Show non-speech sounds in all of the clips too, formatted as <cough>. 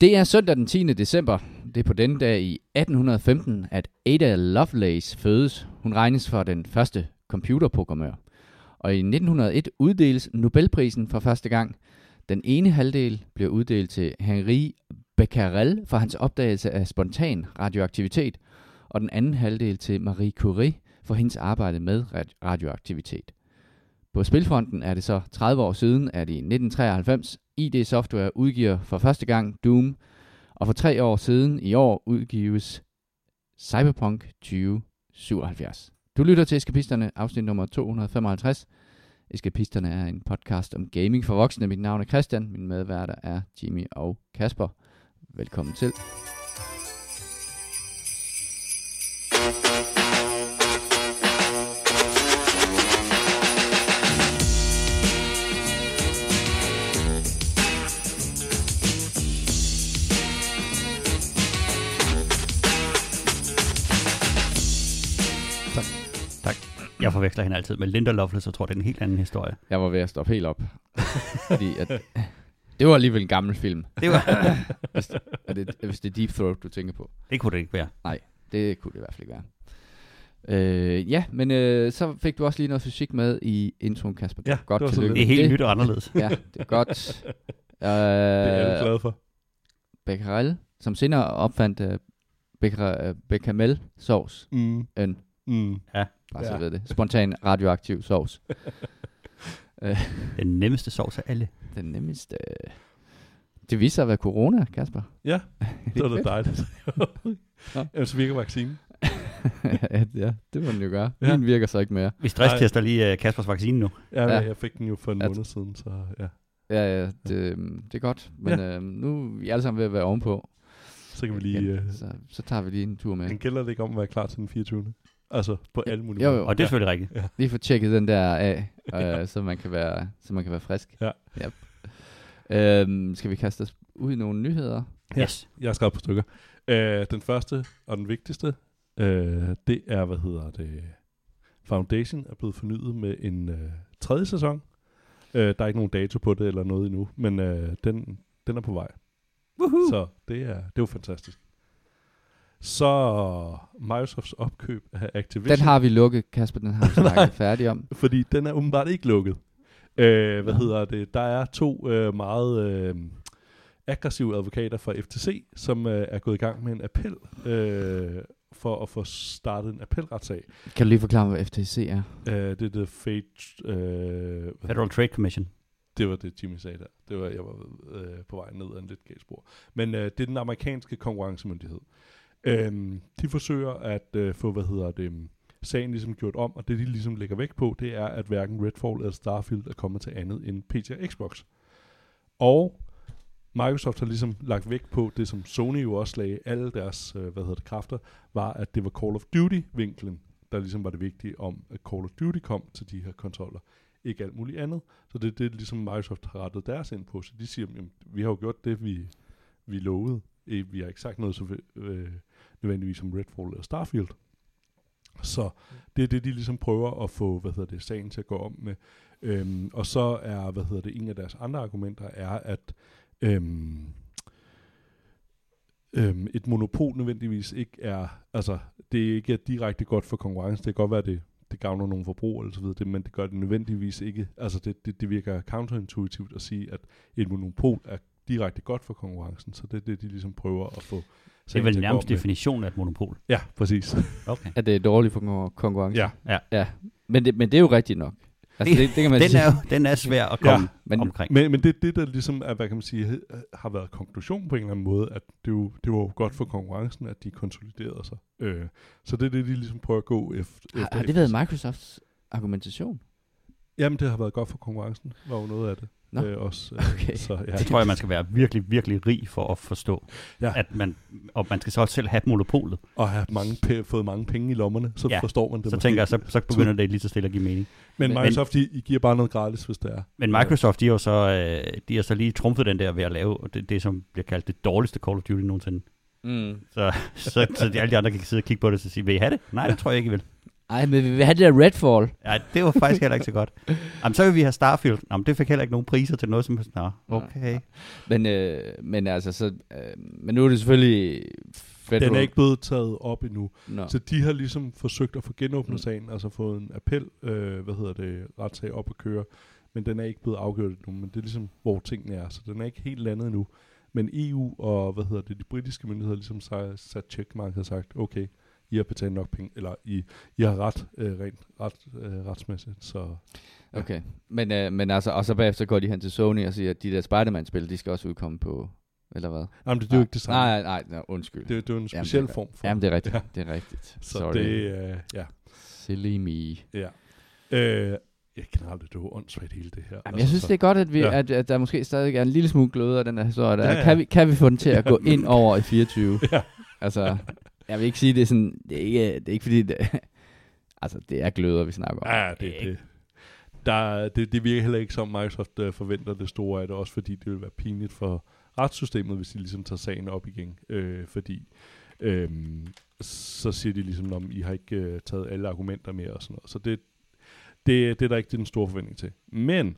Det er søndag den 10. december. Det er på den dag i 1815, at Ada Lovelace fødes. Hun regnes for den første computerprogrammør. Og i 1901 uddeles Nobelprisen for første gang. Den ene halvdel blev uddelt til Henri Becquerel for hans opdagelse af spontan radioaktivitet, og den anden halvdel til Marie Curie for hendes arbejde med radioaktivitet. På spilfronten er det så 30 år siden, at i 1993 ID Software udgiver for første gang Doom, og for tre år siden i år udgives Cyberpunk 2077. Du lytter til Eskapisterne, afsnit nummer 255. Eskapisterne er en podcast om gaming for voksne. Mit navn er Christian, min medværter er Jimmy og Kasper. Velkommen til. Jeg forveksler hende altid med Linda Lovelace, og tror, det er en helt anden historie. Jeg var ved at stoppe helt op. fordi at, <laughs> det var alligevel en gammel film. Det var... <laughs> hvis, er det, hvis det er Deep Throat, du tænker på. Det kunne det ikke være. Nej, det kunne det i hvert fald ikke være. Øh, ja, men øh, så fik du også lige noget fysik med i introen, Kasper. Ja, godt det, var tillykke. Det er helt nyt og anderledes. Ja, det er godt. <laughs> øh, det er jeg glad for. Becquerel, som senere opfandt øh, becquerel, øh, bechamel sovs. Mm. En, Mm. bare så Ja. ja. ved det. Spontan radioaktiv sovs. <laughs> øh, Den nemmeste sovs af alle. den nemmeste... Det viser sig at være corona, Kasper. Ja, <laughs> det var da dejligt. Jamen, så virker vaccinen. <laughs> ja, ja, det må den jo gøre. Ja. Min virker så ikke mere. Vi stresstester lige uh, Kaspers vaccine nu. Ja, ja. Ja. jeg fik den jo for en At- måned siden, så ja. Ja, ja, det, det er godt. Men ja. øh, nu er vi alle sammen ved at være ovenpå. Så kan vi lige... Igen. Uh, Så, så tager vi lige en tur med. men gælder det ikke om at være klar til den 24. Altså på alle mulige Jo, måder. jo. Og det er selvfølgelig rigtigt. Lige få tjekket den der af, <laughs> øh, så, man kan være, så man kan være frisk. Ja. Yep. Øhm, skal vi kaste os ud i nogle nyheder? Ja. Yes. Jeg har skrevet på stykker. Uh, den første og den vigtigste, uh, det er, hvad hedder det, Foundation er blevet fornyet med en uh, tredje sæson. Uh, der er ikke nogen dato på det eller noget endnu, men uh, den, den er på vej. Woohoo. Så det er, det er jo fantastisk. Så Microsofts opkøb af Activision. Den har vi lukket, Kasper, den har vi snakket færdig om. <laughs> Fordi den er åbenbart ikke lukket. Øh, hvad hedder det? Der er to øh, meget øh, aggressive advokater fra FTC, som øh, er gået i gang med en appel øh, for at få startet en appelretssag. Kan du lige forklare, hvad FTC er? Øh, det er det Fate... Øh, Federal Trade Commission. det var det, Jimmy sagde der. Det var, jeg var øh, på vej ned ad en lidt galt spor. Men øh, det er den amerikanske konkurrencemyndighed. Øhm, de forsøger at øh, få, hvad hedder det, mm, sagen ligesom gjort om, og det de ligesom lægger vægt på, det er, at hverken Redfall eller Starfield er kommet til andet end PC og Xbox. Og Microsoft har ligesom lagt vægt på det, som Sony jo også lagde alle deres øh, hvad hedder det, kræfter, var, at det var Call of Duty-vinklen, der ligesom var det vigtige om, at Call of Duty kom til de her konsoller ikke alt muligt andet. Så det er det, ligesom Microsoft har rettet deres ind på. Så de siger, jamen, vi har jo gjort det, vi, vi lovede. E, vi har ikke sagt noget så øh, nødvendigvis om Redfall eller Starfield. Så det er det, de ligesom prøver at få, hvad hedder det, sagen til at gå om med. Øhm, og så er, hvad hedder det, en af deres andre argumenter er, at øhm, øhm, et monopol nødvendigvis ikke er, altså det er ikke direkte godt for konkurrence. Det kan godt være, det det gavner nogle forbrugere eller så videre, det, men det gør det nødvendigvis ikke. Altså det, det, det virker counterintuitivt at sige, at et monopol er direkte godt for konkurrencen, så det er det, de ligesom prøver at få det er vel nærmest definitionen af et monopol. Ja, præcis. Okay. At det er dårligt for konkur- konkurrence? Ja. ja. Men, det, men det er jo rigtigt nok. Altså, det, det kan man <laughs> Den sige. er, den er svær at komme men, omkring. Men, men det, det der ligesom er, hvad kan man sige, har været konklusion på en eller anden måde, at det, jo, det var jo godt for konkurrencen, at de konsoliderede sig. Øh, så det er det, de ligesom prøver at gå efter. har, efter har det været Microsofts argumentation? Jamen, det har været godt for konkurrencen, var jo noget af det. Nå. Øh, også, øh, Okay. Så, ja. <laughs> Det tror jeg, man skal være virkelig, virkelig rig for at forstå. Ja. At man, og man skal så også selv have monopolet. Og have mange p- fået mange penge i lommerne, så Ja. forstår man det Så måske. tænker jeg, så, så begynder det lige så stille at give mening. Men Men- Microsoft, de, I giver bare noget gratis, hvis det er. Men Microsoft, de har jo så, øh, de har så lige trumfet den der ved at lave det, det, som bliver kaldt det dårligste Call of Duty nogensinde. Mm. Så, så, så de, alle de andre kan sidde og kigge på det og så sige, vil I have det? Nej, det tror jeg ikke, I vil. Ej, men vi vil have det der Redfall. Ja, det var faktisk heller ikke så godt. Jamen, så vil vi have Starfield. Jamen, det fik heller ikke nogen priser til noget som... Nå, okay. Men, øh, men altså, så, øh, men nu er det selvfølgelig federal. Den er ikke blevet taget op endnu. Nå. Så de har ligesom forsøgt at få genåbnet Mm. sagen, altså fået en appel, øh, hvad hedder det, retssag op at køre, men den er ikke blevet afgjort endnu, men det er ligesom, hvor tingene er, så den er ikke helt landet endnu. Men EU og, hvad hedder det, de britiske myndigheder har ligesom sa- sat checkmark og sagt, okay, I har betalt nok penge, eller I, I har ret, øh, rent ret, øh, retsmæssigt, så Okay, men, øh, men altså, og så bagefter går de hen til Sony og siger, at de der Spider-Man-spil, de skal også udkomme på, eller hvad? Jamen, det, det er jo ikke det samme. Nej, nej, nej, undskyld. Det, er- det er jo en Jamen, speciel er- form for. Jamen, det er rigtigt. Ja. Det er rigtigt. Så Sorry. det, øh, ja. Silly me. ja. Øh, ja, generelt er det jo åndssvagt hele det her. Jamen, jeg synes, det er godt, at, vi, Ja. ja. at, at der måske stadig er en lille smule gløde af den her historie. Der. Ja, Ja, ja. ja. Kan, vi, kan vi få den til at Ja. gå ind over i 24? <laughs> Ja. Altså, jeg vil ikke sige, det er sådan, det er ikke, det er ikke fordi, det, <laughs> altså, det er gløder, vi snakker om. Ja, det, det, der, det, det virker heller ikke som Microsoft uh, forventer det store af det, også fordi det vil være pinligt for retssystemet, hvis de ligesom tager sagen op igen, øh, fordi øhm, så siger de ligesom, om I har ikke øh, taget alle argumenter mere og sådan noget. Så det, det, det er der ikke den store forventning til. Men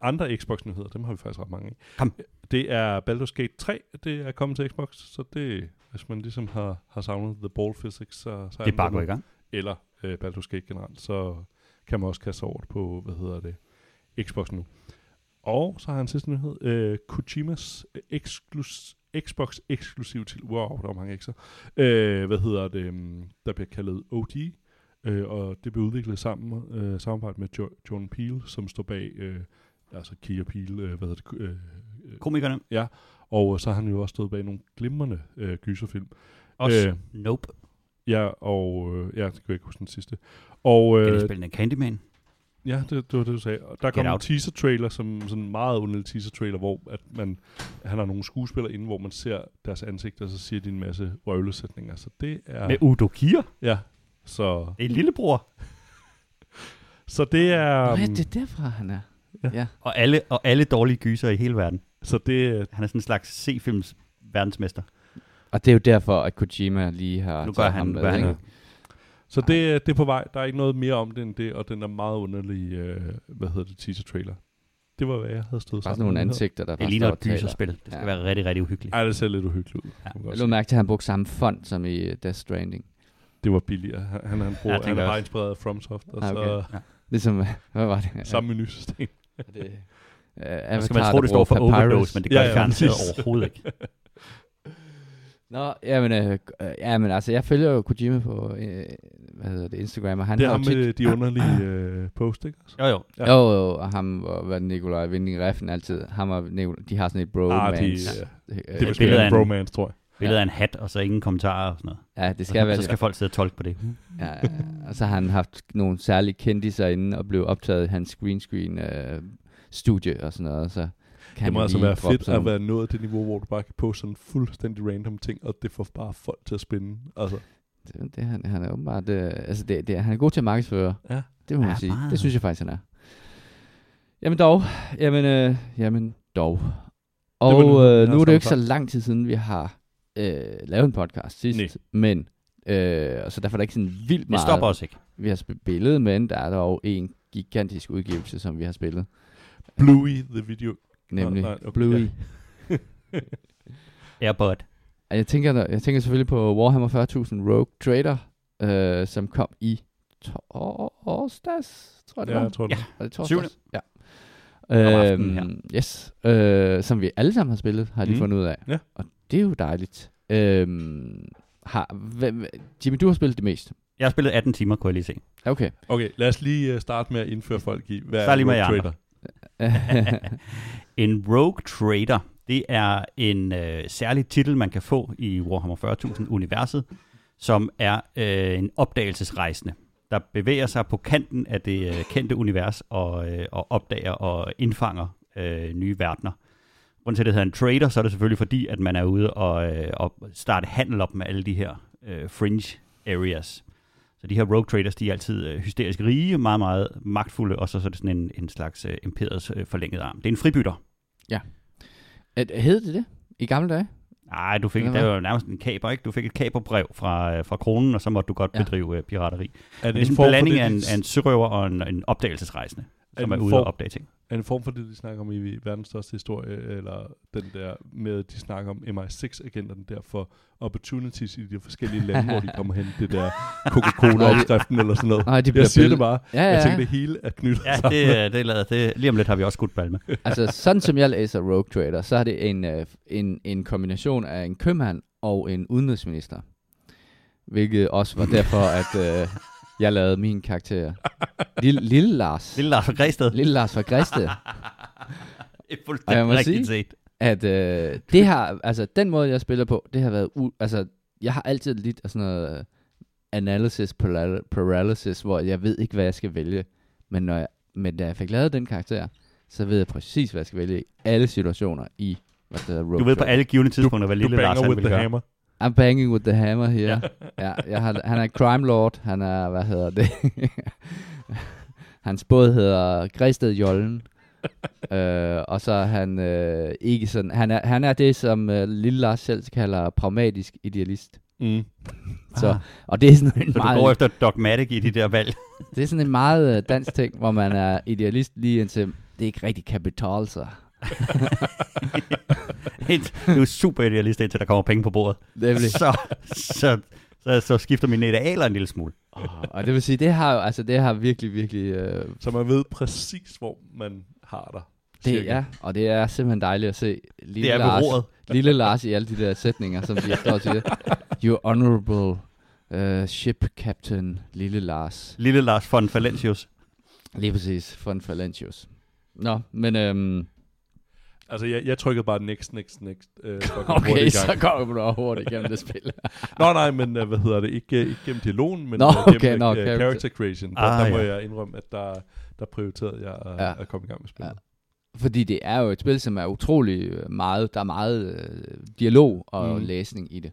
andre Xbox-nyheder, dem har vi faktisk ret mange af. Kom. Det er Baldur's Gate 3, det er kommet til Xbox, så det, hvis man ligesom har, har savnet The Ball Physics, så, så Det er bare nu i gang. eller øh, Baldur's Gate generelt, så kan man også kaste over på, hvad hedder det, Xbox nu. Og så har han sidste nyhed, øh, Kojimas exklus, Xbox eksklusiv til, wow, der var mange ekser, øh, hvad hedder det, um, der bliver kaldet OG, øh, og det blev udviklet sammen, øh, samarbejde med jo, John Peel, som står bag, øh, altså Kia Peel, øh, hvad hedder det, øh, øh, Komikerne. og så har han jo også stået bag nogle glimrende øh, gyserfilm. Også Øh, Nope. Ja, og øh, ja, det kan jeg ikke huske den sidste. Og øh, Genindspillende Candyman. Ja, det, det var det, du sagde. Og der kom en teaser-trailer, som sådan en meget underlig teaser-trailer, hvor at man, han har nogle skuespillere inde, hvor man ser deres ansigter, og så siger de en masse røvlesætninger. Så det er... Med Udo Kier. Ja, så, Det er lillebror. <laughs> så det er... Nå, ja, um, det er derfra, han er. Ja. Ja. Og alle, og alle dårlige gyser i hele verden. Så det, Han er sådan en slags C-films verdensmester. Og det er jo derfor, at Kojima lige har Nu gør taget han, ham hvad med, han ikke? så det, det er på vej. Der er ikke noget mere om det end det, og den er meget underlig, øh, hvad hedder det, teaser-trailer. Det var, hvad jeg havde stået Bare sammen nogle med. ansigter, der Det bare ligner står et og taler. gyserspil. Det skal Ja. være rigtig, rigtig uhyggeligt. Ej, det ser lidt uhyggeligt ud. Ja. Jeg lå mærke til, at han brugte samme font som i øh, Death Stranding. Det var billigere. Han, han, han, bruger, Ja, han er bare inspireret af FromSoft, og Ah, så okay. Ja. Ligesom, <laughs> hvad var det? samme menusystem. <laughs> Ja, det, uh, Så skal man tro, det står for overdose, men det gør Ja, det ja, garanteret præcis. overhovedet ikke. <laughs> Nå, jamen, øh, øh, jamen, altså, jeg følger jo Kojima på, øh, hvad hedder det, Instagram, og han det er har ham tit, med de <clears throat> underlige øh, post, ikke? Jo, jo. Ja. Jo, jo, og ham og hvad Nikolaj Vinding Reffen altid, ham og Nikolaj, de har sådan et bromance. Ah, de, øh, ja. øh, Det er en- bromance, tror jeg. Billedet af en hat, og så ingen kommentarer og sådan noget. Ja, det Så, skal være så skal folk sidde og tolke på det. Ja, og så har han haft nogle særlige kendiser inde og blev optaget i hans green screen øh, studie og sådan noget. Så kan Det må han altså være fedt sådan at være nået det niveau, hvor du bare kan poste sådan fuldstændig random ting, og det får bare folk til at spænde. Altså, Det, det, han, han er åbenbart, øh, altså det, det, han er god til at markedsføre. Ja. Det må man Ja, sige. meget. Det synes jeg faktisk, han er. Jamen dog, jamen, øh, jamen dog. Og jeg øh, nu er det jo ikke så lang tid siden, vi har øh, lavet en podcast sidst. Nej. Men, øh, og så derfor er der ikke sådan vildt meget, stopper os ikke. vi har spillet, men der er dog en gigantisk udgivelse, som vi har spillet. Bluey, the video. Nemlig nej, okay, Bluey. <laughs> Airbud. Jeg tænker, jeg tænker selvfølgelig på Warhammer 40.000 Rogue Trader, øh, som kom i torsdags, tror jeg det Ja, var. jeg tror det. Ja. var. Det torsdags? Syvende. Ja. Om aftenen Øhm, yes. Øh, som vi alle sammen har spillet, har lige Mm. fundet ud af. Ja. Og det er jo dejligt. Øhm, har, hvem, Jimmy, du har spillet det mest. Jeg har spillet 18 timer, kunne jeg lige se. Okay. Okay, lad os lige uh, starte med at indføre folk i. Hvad Start lige med Trader? <laughs> En Rogue Trader, det er en øh, særlig titel, man kan få i Warhammer 40.000-universet, som er øh, en opdagelsesrejsende, der bevæger sig på kanten af det øh, kendte univers og, øh, og opdager og indfanger øh, nye verdener. Grunden til, at det hedder en trader, så er det selvfølgelig fordi, at man er ude og, øh, og starte handel op med alle de her øh, fringe areas. Så de her rogue traders, de er altid øh, hysterisk rige, meget, meget magtfulde, og så, så er det sådan en, en slags øh, imperiets øh, forlængede arm. Det er en fribytter. At, hed det det i gamle dage? Nej, du fik, det var jo nærmest en kaper, ikke? Du fik et kaperbrev fra, øh, fra kronen, og så måtte du godt Ja. bedrive øh, pirateri. Er Det er sådan en for blanding det, af en, af en sørøver og en, en opdagelsesrejsende, som Er er det en ude og opdage ting. Er det en form for det, de snakker om i verdens største historie, eller den der med, at de snakker om MI6-agenterne der for opportunities i de forskellige lande, hvor de kommer hen, det der Coca-Cola-opskriften eller sådan noget. Nej, de Jeg bliver siger det bare. Ja, ja. Jeg tænker, det hele er knyttet Ja, sammen. det, øh, det, lader, det, lige om lidt har vi også skudt ball med. <laughs> altså, sådan som jeg læser Rogue Trader, så er det en, øh, en, en kombination af en købmand og en udenrigsminister. Hvilket også var derfor, at øh, jeg lavede min karakter. Lille, lille Lars. <laughs> Lille Lars fra Græsted. Lille Lars fra Græsted. <laughs> Det er fuldstændig rigtigt sige- set. at øh, det har, altså den måde, jeg spiller på, det har været, u- altså jeg har altid lidt af sådan noget øh, analysis paral- paralysis, hvor jeg ved ikke, hvad jeg skal vælge. Men, når jeg, men da jeg fik lavet den karakter, så ved jeg præcis, hvad jeg skal vælge i alle situationer i, hvad det hedder, Du ved på alle givende tidspunkter, hvad Du lille Lars han vil gøre. hammer. I'm banging with the hammer her. ja, jeg har, han er crime lord, han er, hvad hedder det? <laughs> Hans båd hedder Græsted Jollen. <laughs> øh, og så er han øh, ikke sådan, han er, han er det, som øh, Lille Lars selv kalder pragmatisk idealist. Mm. Så, Ah. og det er sådan en Så du meget, går efter dogmatic i de der valg. det er sådan en meget øh, dansk ting, hvor man er idealist lige indtil det ikke rigtig kan betale sig. <laughs> du er super idealist, indtil der kommer penge på bordet. Nemlig. Så, så, så, så skifter mine idealer en lille smule. Oh, og det vil sige, det har jo, altså det har virkelig, virkelig øh, Så man ved præcis, hvor man har dig. Det er, og det er simpelthen dejligt at se Lille, Det er Lars, roret. <laughs> Lille Lars i alle de der sætninger, som de står og siger. You honorable uh, ship captain, Lille Lars. Lille Lars von Valentius. Lige præcis, von Valentius. Nå, men øhm, Altså, jeg, jeg trykkede bare next, next, next. Øh, <laughs> okay, så kommer du hurtigt igennem det spil. <laughs> Nå, nej, men øh, hvad hedder det? Ikke, ikke gennem dialogen, men Nå, øh, okay, gennem nå, øh, character. character creation. Der, Ah, der må ja. jeg indrømme, at der, der prioriterede jeg at, Ja. ja. at komme i gang med spillet. Fordi det er jo et spil, som er utrolig øh, meget, der er meget øh, dialog og mm. læsning i det.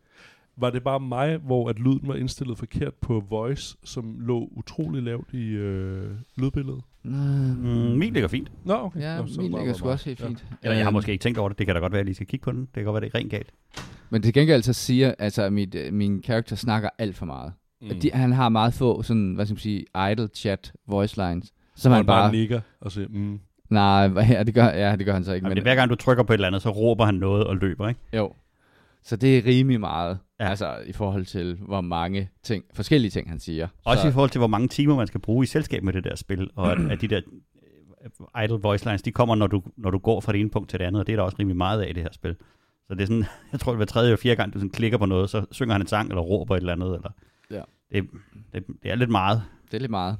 Var det bare mig, hvor at lyden var indstillet forkert på voice, som lå utrolig lavt i øh, lydbilledet? Mm, Mm, min ligger fint. Nå, okay. ja, Nå, så min ligger sgu også helt fint. Eller jeg har Øhm, måske ikke tænkt over det. Det kan da godt være, at jeg lige skal kigge på den. Det kan godt være, det er rent galt. Men til gengæld så siger, altså at mit, øh, min karakter snakker alt for meget. Mm. De, han har meget få sådan, hvad skal man sige, idle chat voice lines. Som Hvor han bare, nikker og siger, mm. nej, <laughs> ja, det gør, ja, det gør han så ikke. Jamen, Men, det er hver gang, du trykker på et eller andet, så råber han noget og løber, ikke? jo. Så det er rimelig meget, Ja. altså i forhold til, hvor mange ting, forskellige ting, han siger. Også så, i forhold til, hvor mange timer man skal bruge i selskab med det der spil, og at, at de der øh, idle voice lines, de kommer, når du, når du går fra det ene punkt til det andet, og det er der også rimelig meget af i det her spil. Så det er sådan, <laughs> jeg tror, det hver tredje eller fjerde gang, du sådan klikker på noget, så synger han en sang, eller råber et eller andet, eller... Ja. Det, det, det er lidt meget. Det er lidt meget.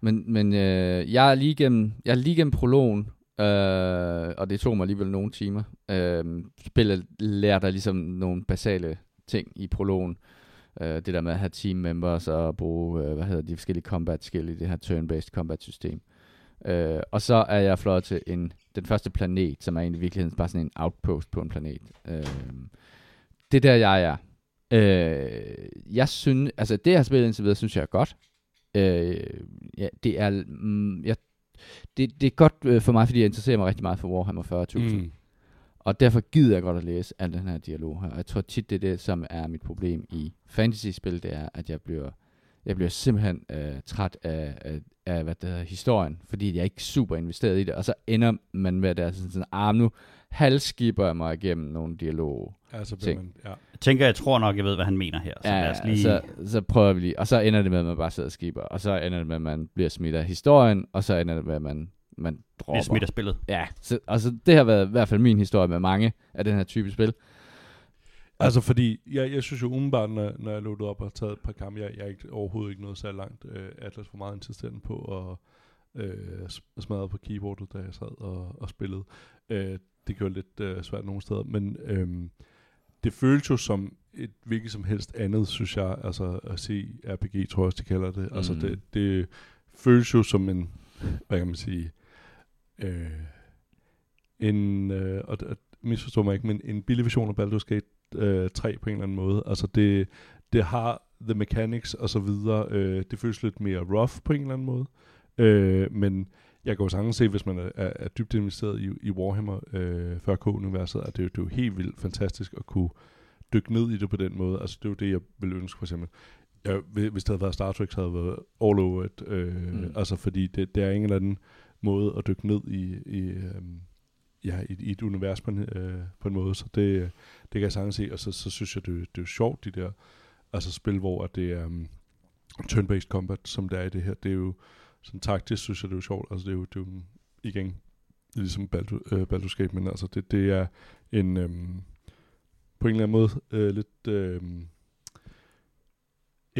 Men, men øh, jeg er lige igennem, jeg er lige igennem prologen, øh, og det tog mig alligevel nogle timer. Øh, spillet lærer dig ligesom nogle basale ting i prologen. Øh, det der med at have team members og bruge, øh, hvad hedder de forskellige combat skill i det her turn-based combat system. Øh, og så er jeg fløjet til en, den første planet, som er egentlig i virkeligheden bare sådan en outpost på en planet. Øh, det er der, jeg er. Øh, jeg synes, altså det jeg har spillet indtil videre, synes jeg er godt. Øh, ja, det er, mm, jeg, det, det er godt øh, for mig, fordi jeg interesserer mig rigtig meget for Warhammer 40.000. Mm. Og derfor gider jeg godt at læse al den her dialog her. Og jeg tror tit, det er det, som er mit problem i fantasy-spil, det er, at jeg bliver, jeg bliver simpelthen øh, træt af, af, af, hvad det hedder, historien, fordi jeg er ikke super investeret i det. Og så ender man med, at det er sådan, sådan ah, nu halvskipper jeg mig igennem nogle dialog. Altså, Ting. man, ja. Jeg tænker, jeg tror nok, jeg ved, hvad han mener her. Så Ja, lad os ja, lige... så, så prøver vi lige. Og så ender det med, at man bare sidder og skipper. Og så ender det med, at man bliver smidt af historien. Og så ender det med, at man, man dropper. bliver smidt af spillet. Ja, så, altså det har været i hvert fald min historie med mange af den her type spil. Altså fordi, jeg, jeg synes jo umiddelbart, når, når jeg loadede op og har taget et par kampe, jeg, jeg er ikke, overhovedet ikke noget så langt. Øh, Atlas var meget insisterende på og øh, s- smadrede på keyboardet, da jeg sad og, og spillede. Øh, det gjorde lidt øh, svært nogle steder, men øh, det føles jo som et hvilket som helst andet, synes jeg. Altså at se RPG, tror jeg også, de kalder det. Mm. Altså det, det føles jo som en, hvad kan man sige, øh, en, øh, og, og misforstå mig ikke, men en billig version af Baldur's Gate øh, 3 på en eller anden måde. Altså det, det har the mechanics og så videre. Øh, det føles lidt mere rough på en eller anden måde. Øh, men jeg kan jo sagtens se, hvis man er, er, er dybt investeret i, i Warhammer øh, 40K-universet, at det, er jo- det er jo helt vildt fantastisk at kunne dykke ned i det på den måde. Altså det er jo det, jeg ville ønske for eksempel. Jeg, hvi- hvis det havde været Star Trek, så havde det været all over it. Øh, Mm. Altså fordi det, det er ingen anden måde at dykke ned i, i, øhm, ja, i, i et univers på en, øh, på en måde. Så det, øh, det kan jeg sagtens se. Og så, så synes jeg, det, det er jo sjovt, de der altså spil, hvor at det er um, turn-based combat, som der er i det her. Det er jo sådan taktisk, synes jeg, det er jo sjovt. Altså det er jo, det er jo igen ligesom Baldur, øh, Baldur's Gate, men altså det, det er en øhm, på en eller anden måde øh, lidt øhm,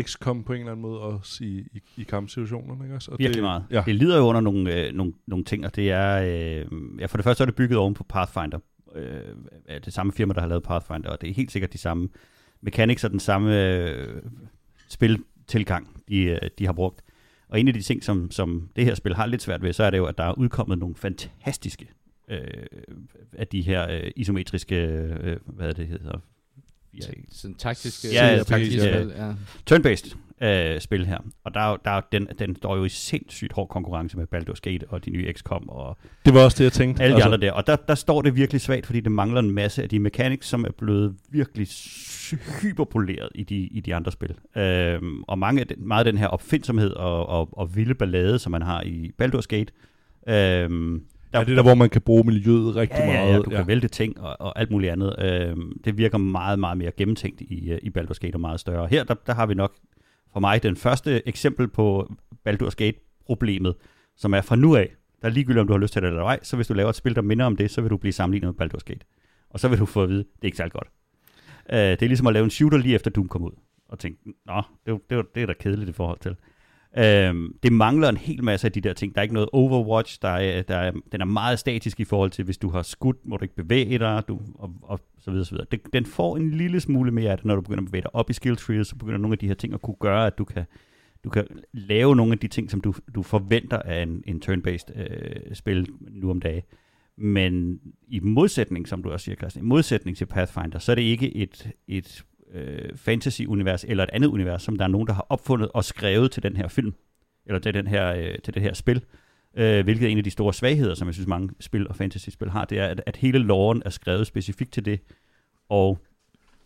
XCOM på en eller anden måde også i, i, i kampsituationerne, ikke også? Og Virkelig det, meget. Ja. Det lider jo under nogle, øh, nogle, nogle ting, og det er... Øh, ja, for det første er det bygget oven på Pathfinder. Øh, det samme firma, der har lavet Pathfinder, og det er helt sikkert de samme mechanics og den samme øh, spiltilgang, de, øh, de har brugt. Og en af de ting, som, som det her spil har lidt svært ved, så er det jo, at der er udkommet nogle fantastiske øh, af de her øh, isometriske, øh, hvad er det hedder? Ja, Sådan taktiske, Ja, ja, taktiske taktisk, spil, ja. turn-based øh, spil her. Og der, er der er, jo- den, den står jo i sindssygt hård konkurrence med Baldur's Gate og de nye XCOM og det var også det, jeg tænkte. alle de altså, andre der. Og der, der står det virkelig svagt, fordi det mangler en masse af de mechanics, som er blevet virkelig hyperpoleret i de, i de andre spil. Øhm, og mange af den, meget af den her opfindsomhed og, og, og vilde ballade, som man har i Baldur's Gate, øhm, Der, ja, det er der, hvor man kan bruge miljøet rigtig ja, meget. Ja, ja, du kan vælte ting og, og alt muligt andet. Øhm, det virker meget, meget mere gennemtænkt i, øh, i Baldur's Gate og meget større. Her, der, der har vi nok for mig den første eksempel på Baldur's Gate-problemet, som er fra nu af. Der er ligegyldigt, om du har lyst til det eller ej, så hvis du laver et spil, der minder om det, så vil du blive sammenlignet med Baldur's Gate. Og så vil du få at vide, det er ikke særlig godt. Øh, det er ligesom at lave en shooter lige efter Doom kom ud. Og tænke, nå, det, det, det er da kedeligt i forhold til. Øhm, det mangler en hel masse af de der ting. Der er ikke noget Overwatch, der er, der er, den er meget statisk i forhold til, hvis du har skudt, må du ikke bevæge dig, du, og, og så videre, så videre. Den, den får en lille smule mere af det, når du begynder at bevæge dig op i skill trees, så begynder nogle af de her ting at kunne gøre, at du kan, du kan lave nogle af de ting, som du, du forventer af en, en turn-based øh, spil nu om dagen. Men i modsætning, som du også siger, Christian, i modsætning til Pathfinder, så er det ikke et, et øh, fantasy-univers eller et andet univers, som der er nogen, der har opfundet og skrevet til den her film, eller til, den her, øh, til det her spil. Øh, hvilket er en af de store svagheder, som jeg synes mange spil og fantasy-spil har, det er, at, at hele loven er skrevet specifikt til det, og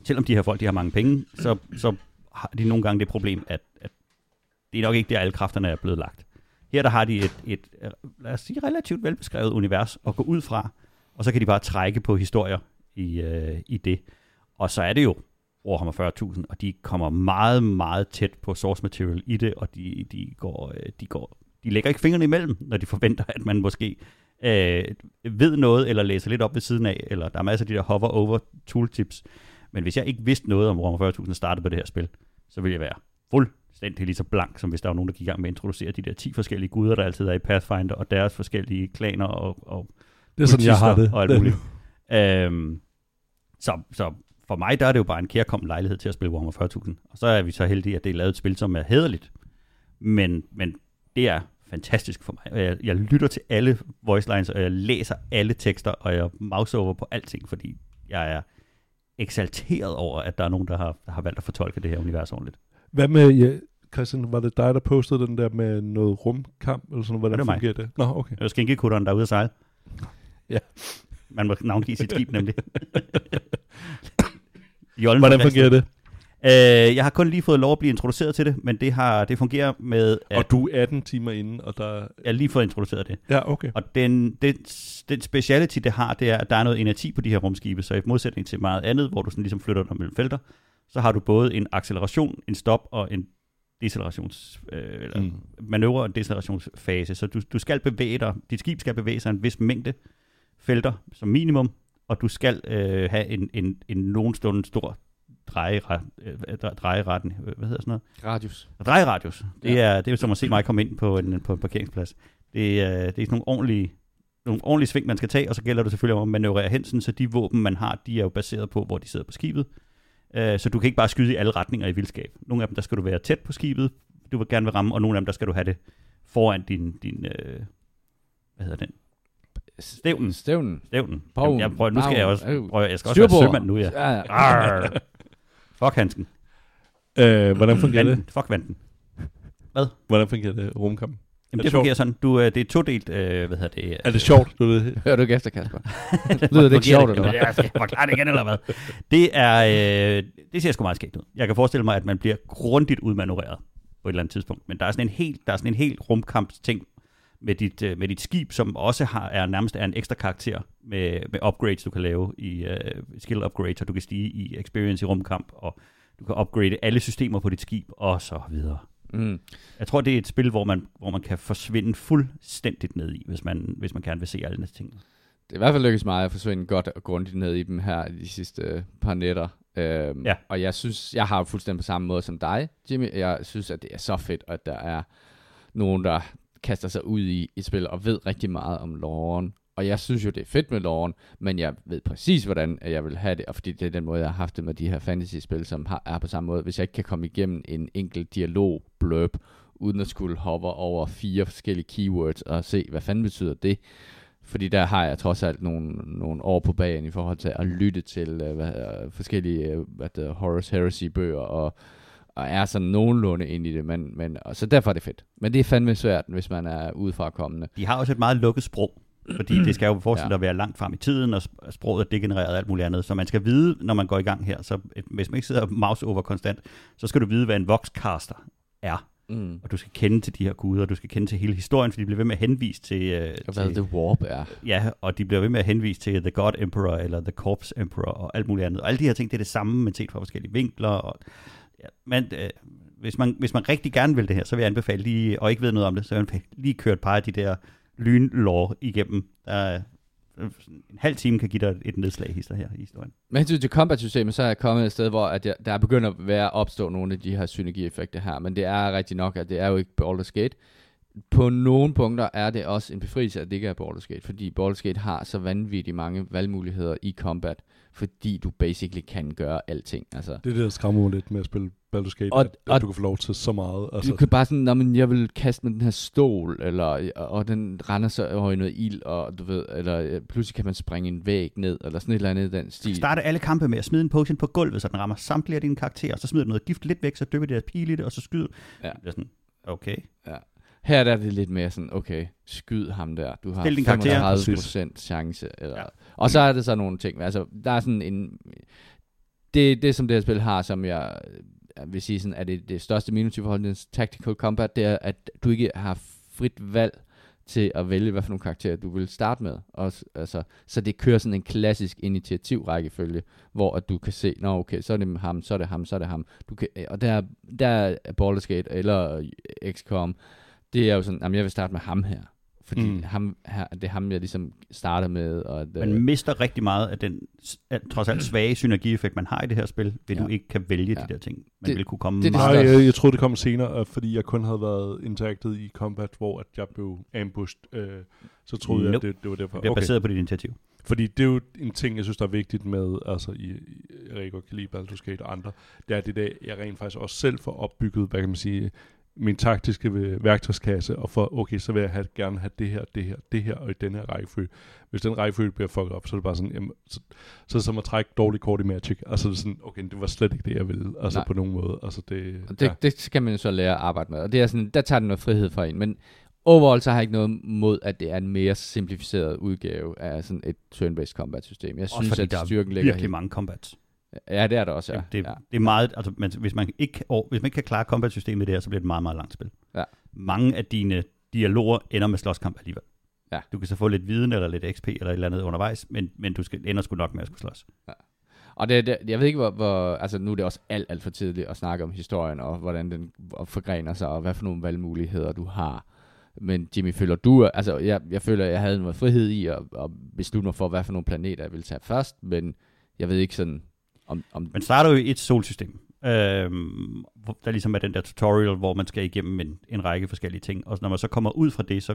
selvom de her folk de har mange penge, så, så har de nogle gange det problem, at, at det er nok ikke der, alle kræfterne er blevet lagt. Her der har de et, et, lad os sige, relativt velbeskrevet univers at gå ud fra, og så kan de bare trække på historier i, øh, i det. Og så er det jo Warhammer 40.000, og de kommer meget, meget tæt på source material i det, og de, de, går, øh, de, går, de lægger ikke fingrene imellem, når de forventer, at man måske øh, ved noget, eller læser lidt op ved siden af, eller der er masser af de der hover-over tooltips. Men hvis jeg ikke vidste noget om Warhammer 40.000 startede på det her spil, så ville jeg være fuldstændig lige så blank, som hvis der var nogen, der gik i gang med at introducere de der 10 forskellige guder, der altid er i Pathfinder, og deres forskellige klaner og, og Det er sådan, jeg har det. og alt muligt. <laughs> øhm, så, så for mig, der er det jo bare en kærkommen lejlighed til at spille Warhammer 40.000. Og så er vi så heldige, at det er lavet et spil, som er hederligt. Men, men det er fantastisk for mig. Jeg, jeg lytter til alle voice lines, og jeg læser alle tekster, og jeg mouse over på alting, fordi jeg er eksalteret over, at der er nogen, der har, der har valgt at fortolke det her univers ordentligt. Hvad med, ja, Christian, var det dig, der postede den der med noget rumkamp, eller sådan? Hvordan Ja, det var fungerer det? Nå, okay. Det er skænkekutteren, der er ude at sejle. Ja. Man må navngive sit skib, nemlig. <laughs> Jollen Hvordan fungerer det? Øh, jeg har kun lige fået lov at blive introduceret til det, men det har det fungerer med, at Og du er 18 timer inde, og der... jeg har lige fået introduceret det. Ja, okay. Og den, den, den speciality, det har, det er, at der er noget energi på de her rumskibe, så i modsætning til meget andet, hvor du sådan ligesom flytter dig mellem felter, så har du både en acceleration, en stop og en decelerations, øh, eller Mm. manøvre- og decellerationsfase. Så du, du skal bevæge dig, dit skib skal bevæge sig en vis mængde felter som minimum, og du skal øh, have en, en, en nogenlunde stor drejeret, øh, drejeretten, hvad hedder sådan noget? Radius. Drejeradius. Det, Ja. er, det er som at se mig komme ind på en, på en parkeringsplads. Det er, det er sådan nogle ordentlige, nogle ordentlige sving, man skal tage, og så gælder det selvfølgelig om at manøvrere hen, sådan, så de våben, man har, de er jo baseret på, hvor de sidder på skibet. Uh, så du kan ikke bare skyde i alle retninger i vildskab. Nogle af dem, der skal du være tæt på skibet, du vil gerne vil ramme, og nogle af dem, der skal du have det foran din, din uh, hvad hedder den? Stævnen. Stævnen. Stævnen. Jamen, jeg prøver, nu skal jeg også, Øh. prøver, jeg skal også være sømand nu, ja. Ja, ja. Arr. <laughs> Fuck handsken. Øh, hvordan fungerer det? Vanden. Fuck vanden. Hvordan fungerer det rumkamp? Jamen, det det fungerer sådan. Du, øh, det er todelt, øh, hvad hedder det? Er det sjovt? Du ved? Hører du ikke efter, Kasper? <laughs> Lyder det ikke sjovt, eller hvad? Skal jeg forklare det igen, eller hvad? Det er, øh, det ser sgu meget skægt ud. Jeg kan forestille mig, at man bliver grundigt udmanøvreret på et eller andet tidspunkt. Men der er sådan en helt, der er sådan en helt rumkampsting med dit, øh, med dit skib, som også har, er nærmest er en ekstra karakter med, med upgrades, du kan lave i uh, skill upgrades, og du kan stige i experience i rumkamp, og du kan upgrade alle systemer på dit skib, og så videre. Mm. Jeg tror, det er et spil, hvor man, hvor man kan forsvinde fuldstændigt ned i, hvis man, hvis man gerne vil se alle de ting. Det er i hvert fald lykkedes mig at forsvinde godt og grundigt ned i dem her de sidste øh, par nætter. Øhm, Ja. Og jeg synes, jeg har fuldstændig på samme måde som dig, Jimmy. Jeg synes, at det er så fedt, at der er nogen, der kaster sig ud i et spil og ved rigtig meget om loven. Og jeg synes jo, det er fedt med loven, men jeg ved præcis, hvordan at jeg vil have det, og fordi det er den måde, jeg har haft det med de her fantasy-spil, som har, er på samme måde. Hvis jeg ikke kan komme igennem en enkelt dialog blurb, uden at skulle hoppe over fire forskellige keywords og se, hvad fanden betyder det, fordi der har jeg trods alt nogle, nogle år på bagen i forhold til at lytte til øh, hvad, uh, forskellige øh, hvad det, Horus Heresy bøger og, og er sådan nogenlunde ind i det, men, men, og så derfor er det fedt. Men det er fandme svært, hvis man er udefra kommende. De har også et meget lukket sprog, fordi det skal jo <clears throat> forestille Ja. at være langt frem i tiden, og sp- sproget er degenereret og alt muligt andet. Så man skal vide, når man går i gang her, så hvis man ikke sidder mouse over konstant, så skal du vide, hvad en voxcaster er. Mm. Og du skal kende til de her guder, og du skal kende til hele historien, for de bliver ved med at henvise til... Øh, Og hvad til The Warp er. Ja, og de bliver ved med at henvise til The God Emperor, eller The Corpse Emperor, og alt muligt andet. Og alle de her ting, det er det samme, men set fra forskellige vinkler. Og, ja, men øh, hvis, man, hvis man rigtig gerne vil det her, så vil jeg anbefale lige, og ikke ved noget om det, så vil jeg lige køre et par af de der lynlår igennem. Der øh, en halv time kan give dig et nedslag hister her i historien. Men hensyn til combat-systemet, så er jeg kommet et sted, hvor at jeg, der er begyndt at være opstå nogle af de her synergieffekter her, men det er rigtig nok, at det er jo ikke Baldur's Gate. På nogle punkter er det også en befrielse, at det ikke er Baldur's Gate, fordi Baldur's Gate har så vanvittigt mange valgmuligheder i combat, fordi du basically kan gøre alting. Altså, Det er det, der skræmmer mig lidt med at spille Baldur's Gate, Og- og, at, at og- du kan få lov til så meget. Altså, Du kan bare sådan, når man, jeg vil kaste med den her stol, eller, og den render så over i noget ild, og du ved, eller pludselig kan man springe en væg ned, eller sådan et eller andet i den stil. Starte alle kampe med at smide en potion på gulvet, så den rammer samtlige af dine karakterer, så smider du noget gift lidt væk, så dykker det der pil i det, og så skyder Ja. Det er sådan, okay. Her der er det lidt mere sådan, okay, skyd ham der. Du har Stil din karakter. 35% chance. Eller, Ja. Og så er det så nogle ting. Altså, der er sådan en... Det, det som det her spil har, som jeg vil sige, sådan, er det, det største minus i forhold til tactical combat, det er, at du ikke har frit valg til at vælge, hvad for nogle karakterer du vil starte med. Og, altså, så det kører sådan en klassisk initiativrækkefølge, hvor at du kan se, nå okay, så er det ham, så er det ham, så er det ham. Du kan, og der, der er Baldur's Gate eller XCOM, det er jo sådan, jamen jeg vil starte med ham her. Fordi Mm. ham her, det er ham, jeg ligesom starter med. Og at, Man mister rigtig meget af den trods alt svage synergieffekt, man har i det her spil, ved Ja. du ikke kan vælge Ja. de der ting. Man Det- vil kunne komme det er det meget... Nej, jeg, jeg troede, det kom senere, øh, fordi jeg kun havde været interacted i combat, hvor at jeg blev ambushed. Øh, så troede jeg, Nope. at det, det var derfor. Det bliver Okay. baseret på dit initiativ. Fordi det er jo en ting, jeg synes, der er vigtigt med, altså i, i jeg kan lide Baldur's Gate og andre, det er det der, jeg rent faktisk også selv får opbygget, hvad kan man sige, min taktiske værktøjskasse, og for, okay, så vil jeg have, gerne have det her, det her, det her, og i den her rækkefølge. Hvis den rækkefølge bliver fucket op, så er det bare sådan, jamen, så, så er det som at trække dårligt kort i Magic. Altså det er sådan, okay, det var slet ikke det, jeg ville, altså Nej. på nogen måde. Altså det, Og det, det skal man jo så lære at arbejde med. Og det er sådan, der tager den noget frihed fra en. Men overall så har jeg ikke noget mod, at det er en mere simplificeret udgave af sådan et turn-based combat system. Jeg Også synes, fordi at der er styrken ligger virkelig helt- mange combats. Ja, det er der også, ja. Det, ja. det er meget, altså, man, hvis, man ikke, og, hvis man ikke kan klare combat-systemet det her, så bliver det et meget, meget langt spil. Ja. Mange af dine dialoger ender med slåskamp alligevel. Ja. Du kan så få lidt viden eller lidt XP eller et eller andet undervejs, men, men du skal, ender sgu nok med at skulle slås. Og det, det, jeg ved ikke, hvor, hvor, altså nu er det også alt, alt for tidligt at snakke om historien, og hvordan den forgrener sig, og hvad for nogle valgmuligheder du har. Men Jimmy, føler du, altså jeg, jeg føler, at jeg havde noget frihed i at, at beslutte mig for, hvad for nogle planeter jeg ville tage først, men jeg ved ikke sådan, om, om Man starter jo i et solsystem, øh, der ligesom er den der tutorial, hvor man skal igennem en, en række forskellige ting, og når man så kommer ud fra det, så,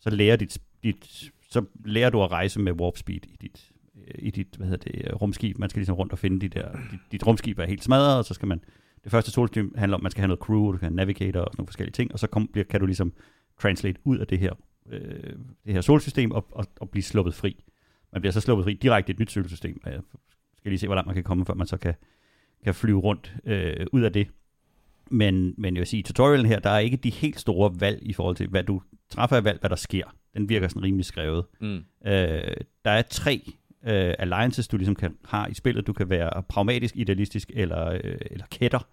så, lærer, dit, dit, så lærer du at rejse med warp speed i dit, i dit hvad hedder det, rumskib. Man skal ligesom rundt og finde de der, dit, dit rumskib er helt smadret, og så skal man, det første solsystem handler om, at man skal have noget crew, du kan have navigator og sådan nogle forskellige ting, og så kom, kan du ligesom translate ud af det her, øh, det her solsystem og, og, og blive sluppet fri. Man bliver så sluppet fri direkte i et nyt solsystem. Jeg skal lige se, hvor langt man kan komme, før man så kan, kan flyve rundt øh, ud af det. Men, men jeg vil sige, i tutorialen her, der er ikke de helt store valg i forhold til, hvad du træffer af valg, hvad der sker. Den virker sådan rimelig skrevet. Mm. Øh, der er tre øh, alliances, du ligesom kan have i spillet. Du kan være pragmatisk, idealistisk eller, øh, eller kætter.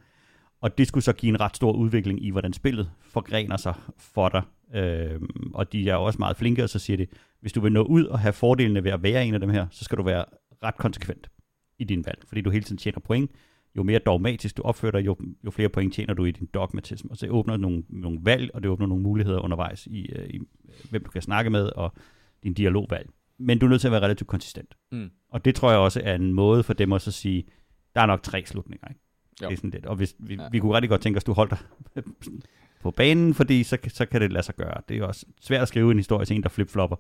Og det skulle så give en ret stor udvikling i, hvordan spillet forgrener sig for dig. Øh, og de er også meget flinke, og så siger de, hvis du vil nå ud og have fordelene ved at være en af dem her, så skal du være ret konsekvent i din valg, fordi du hele tiden tjener point. Jo mere dogmatisk du opfører dig, jo, jo flere point tjener du i din dogmatism. Og så åbner nogle, nogle valg, og det åbner nogle muligheder undervejs i, øh, i, hvem du kan snakke med, og din dialogvalg. Men du er nødt til at være relativt konsistent. Mm. Og det tror jeg også er en måde for dem også at sige, der er nok tre slutninger. Ikke? Jo. Det er sådan lidt. Og hvis, vi, Ja. vi kunne rigtig godt tænke os, at du holdt dig på banen, fordi så, så kan det lade sig gøre. Det er jo også svært at skrive en historie til en, der flip-flopper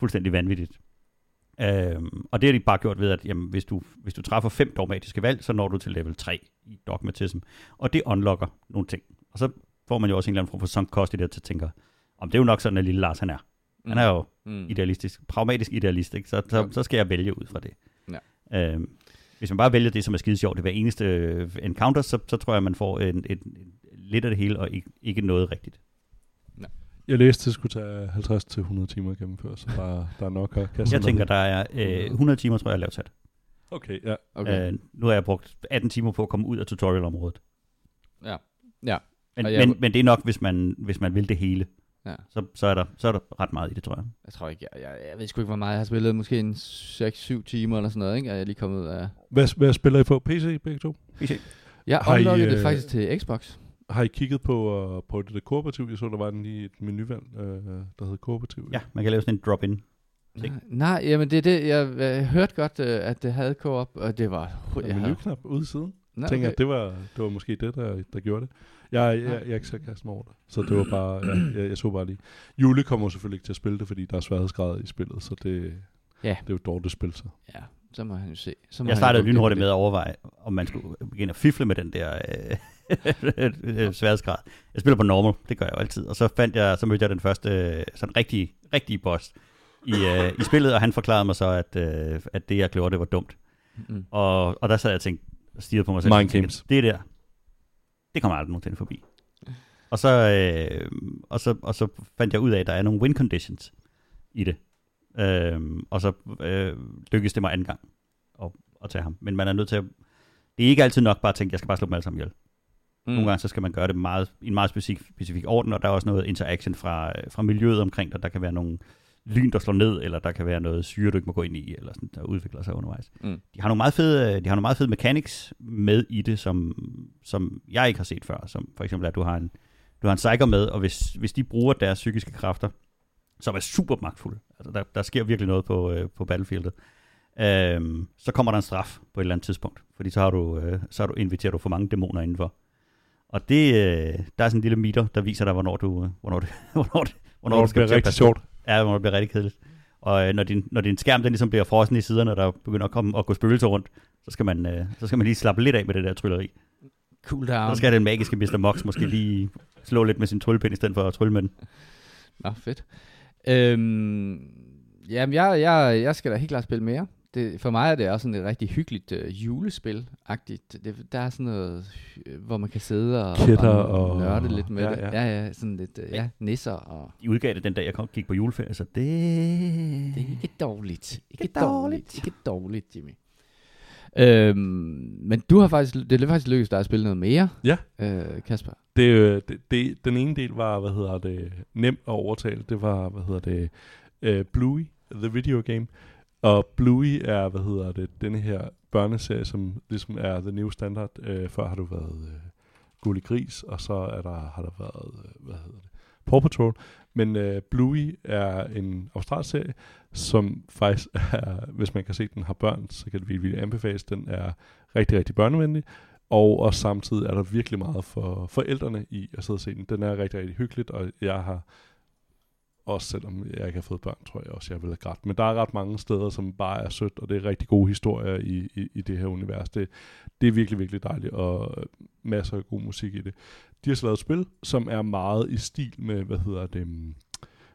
fuldstændig vanvittigt. Øhm, og det har de bare gjort ved, at jamen, hvis, du, hvis du træffer fem dogmatiske valg, så når du til level 3 i dogmatism. Og det unlocker nogle ting. Og så får man jo også en eller anden form for sunk cost i det, til at tænke, om det er jo nok sådan, at lille Lars han er. Han er jo mm. idealistisk, pragmatisk idealist, ikke? Så, så, Jo. så skal jeg vælge ud fra det. Ja. Øhm, hvis man bare vælger det, som er skide sjovt, det hver eneste øh, encounter, så, så tror jeg, man får en, en, en, lidt af det hele, og ikke, ikke noget rigtigt. Jeg læste, det skulle tage 50-100 timer at gennemføre, så der, der er nok at kaste Jeg tænker, der er øh, 100 timer, tror jeg, lavet sat. Okay, ja. Okay. Øh, nu har jeg brugt 18 timer på at komme ud af tutorialområdet. Ja. Ja. Men, jeg- men, men det er nok, hvis man, hvis man vil det hele. Ja. Så, så, er der, så er der ret meget i det, tror jeg. Jeg tror ikke, jeg, jeg, jeg ved sgu ikke, hvor meget jeg har spillet. Måske en 6-7 timer eller sådan noget, ikke? Er jeg lige kommet ud af... Hvad, hvad spiller I på? PC begge to? Jeg Har I, unlockede det øh, faktisk til Xbox. Har I kigget på, uh, på det der kooperativ? Jeg så, der var den lige et menuvalg, uh, der hed kooperativ. Ja, man kan lave sådan en drop-in. Nej, nej, jamen det er det. Jeg, jeg hørte godt, øh, at det havde co-op, og det var... Der Jeg er havde, menuknap ude i siden. Nå, tænker, okay. at det var, det var måske det, der, der gjorde det. Jeg, jeg, jeg, jeg er ikke så kastet mig over det. Så det var bare, ja, jeg, jeg så bare lige. Jule kommer selvfølgelig ikke til at spille det, fordi der er sværhedsgrad i spillet, så det, Ja. det er jo et dårligt spil så. Ja, så må han jo se. Så må Jeg startede lynhurtigt med at overveje, om man skulle begynde at fifle med den der øh, <laughs> sværhedsgrad. Jeg spiller på normal, det gør jeg jo altid. Og så fandt jeg, så mødte jeg den første øh, sådan rigtige, rigtige boss i, øh, i spillet, og han forklarede mig så, at, øh, at det jeg gjorde, det var dumt. Mm. Og, og der sad jeg og tænkte, og stirrede på mig selv. Mind games. Det der, det kommer aldrig nogensinde forbi. Og så, øh, og, så, og så fandt jeg ud af, at der er nogle win conditions i det. Øh, og så øh, lykkedes det mig anden gang at, at tage ham. Men man er nødt til at... Det er ikke altid nok bare at tænke, jeg skal bare slå dem alle sammen ihjel. Mm. Nogle gange så skal man gøre det meget, i en meget specifik, specifik orden, og der er også noget interaction fra, øh, fra miljøet omkring dig. Der kan være nogle lyn, der slår ned, eller der kan være noget syre, du ikke må gå ind i, eller sådan, der udvikler sig undervejs. Mm. De har nogle meget fede, øh, de har nogle meget fede mechanics med i det, som, som jeg ikke har set før. Som for eksempel, at du har en, du har en psyker med, og hvis, hvis de bruger deres psykiske kræfter, som er super magtfulde, altså der, der sker virkelig noget på, øh, på battlefieldet, øhm, så kommer der en straf på et eller andet tidspunkt, fordi så har du, øh, så har du inviteret du for mange dæmoner indenfor. Og det, øh, der er sådan en lille meter, der viser dig, hvornår du, øh, hvornår det, <laughs> hvornår det, hvornår Når du det skal bliver til at rigtig sjovt. Ja, hvornår det bliver rigtig kedeligt. Og øh, når, din, når din skærm den ligesom bliver frossen i siderne, og der begynder at komme og gå spøgelser rundt, så skal, man, øh, så skal man lige slappe lidt af med det der trylleri. Cool down. Så skal den magiske Mr. Mox måske lige slå lidt med sin tryllepind, i stedet for at trylle med den. Nå, fedt. Øhm, jamen, jeg, jeg, jeg skal da helt klart spille mere. Det, for mig er det også sådan et rigtig hyggeligt øh, julespil-agtigt. Det, der er sådan noget, øh, hvor man kan sidde og, Kætter og, og- nørde lidt med ja, det. ja. Ja, ja, sådan lidt, øh, ja, nisser og... De udgav det den dag, jeg kom, gik på juleferie, så det... Det er ikke dårligt. Ikke, Ikke dårligt. dårligt. Ikke dårligt, Jimmy. Øhm, men du har faktisk, det er faktisk lykkedes dig at spille noget mere, Ja. øh, Kasper. Det, øh, det, det, den ene del var, hvad hedder det, nem at overtale. Det var, hvad hedder det, uh, Bluey, the video game. Og Bluey er, hvad hedder det, denne her børneserie, som ligesom er the new standard. Øh, før har du været øh, Gullig Gris, og så er der, har der været, øh, hvad hedder det, Paw Patrol. Men øh, Bluey er en australsk serie, som faktisk <laughs> er, hvis man kan se, den har børn, så kan det virkelig anbefales. Den er rigtig, rigtig børnevenlig. Og og samtidig er der virkelig meget for forældrene i at sidde og se den. Den er rigtig, rigtig hyggeligt, og jeg har også selvom jeg ikke har fået børn, tror jeg også, jeg vil have grædt. Men der er ret mange steder, som bare er sødt, og det er rigtig gode historier i, i, i det her univers. Det, det er virkelig, virkelig dejligt, og masser af god musik i det. De har så lavet et spil, som er meget i stil med, hvad hedder det,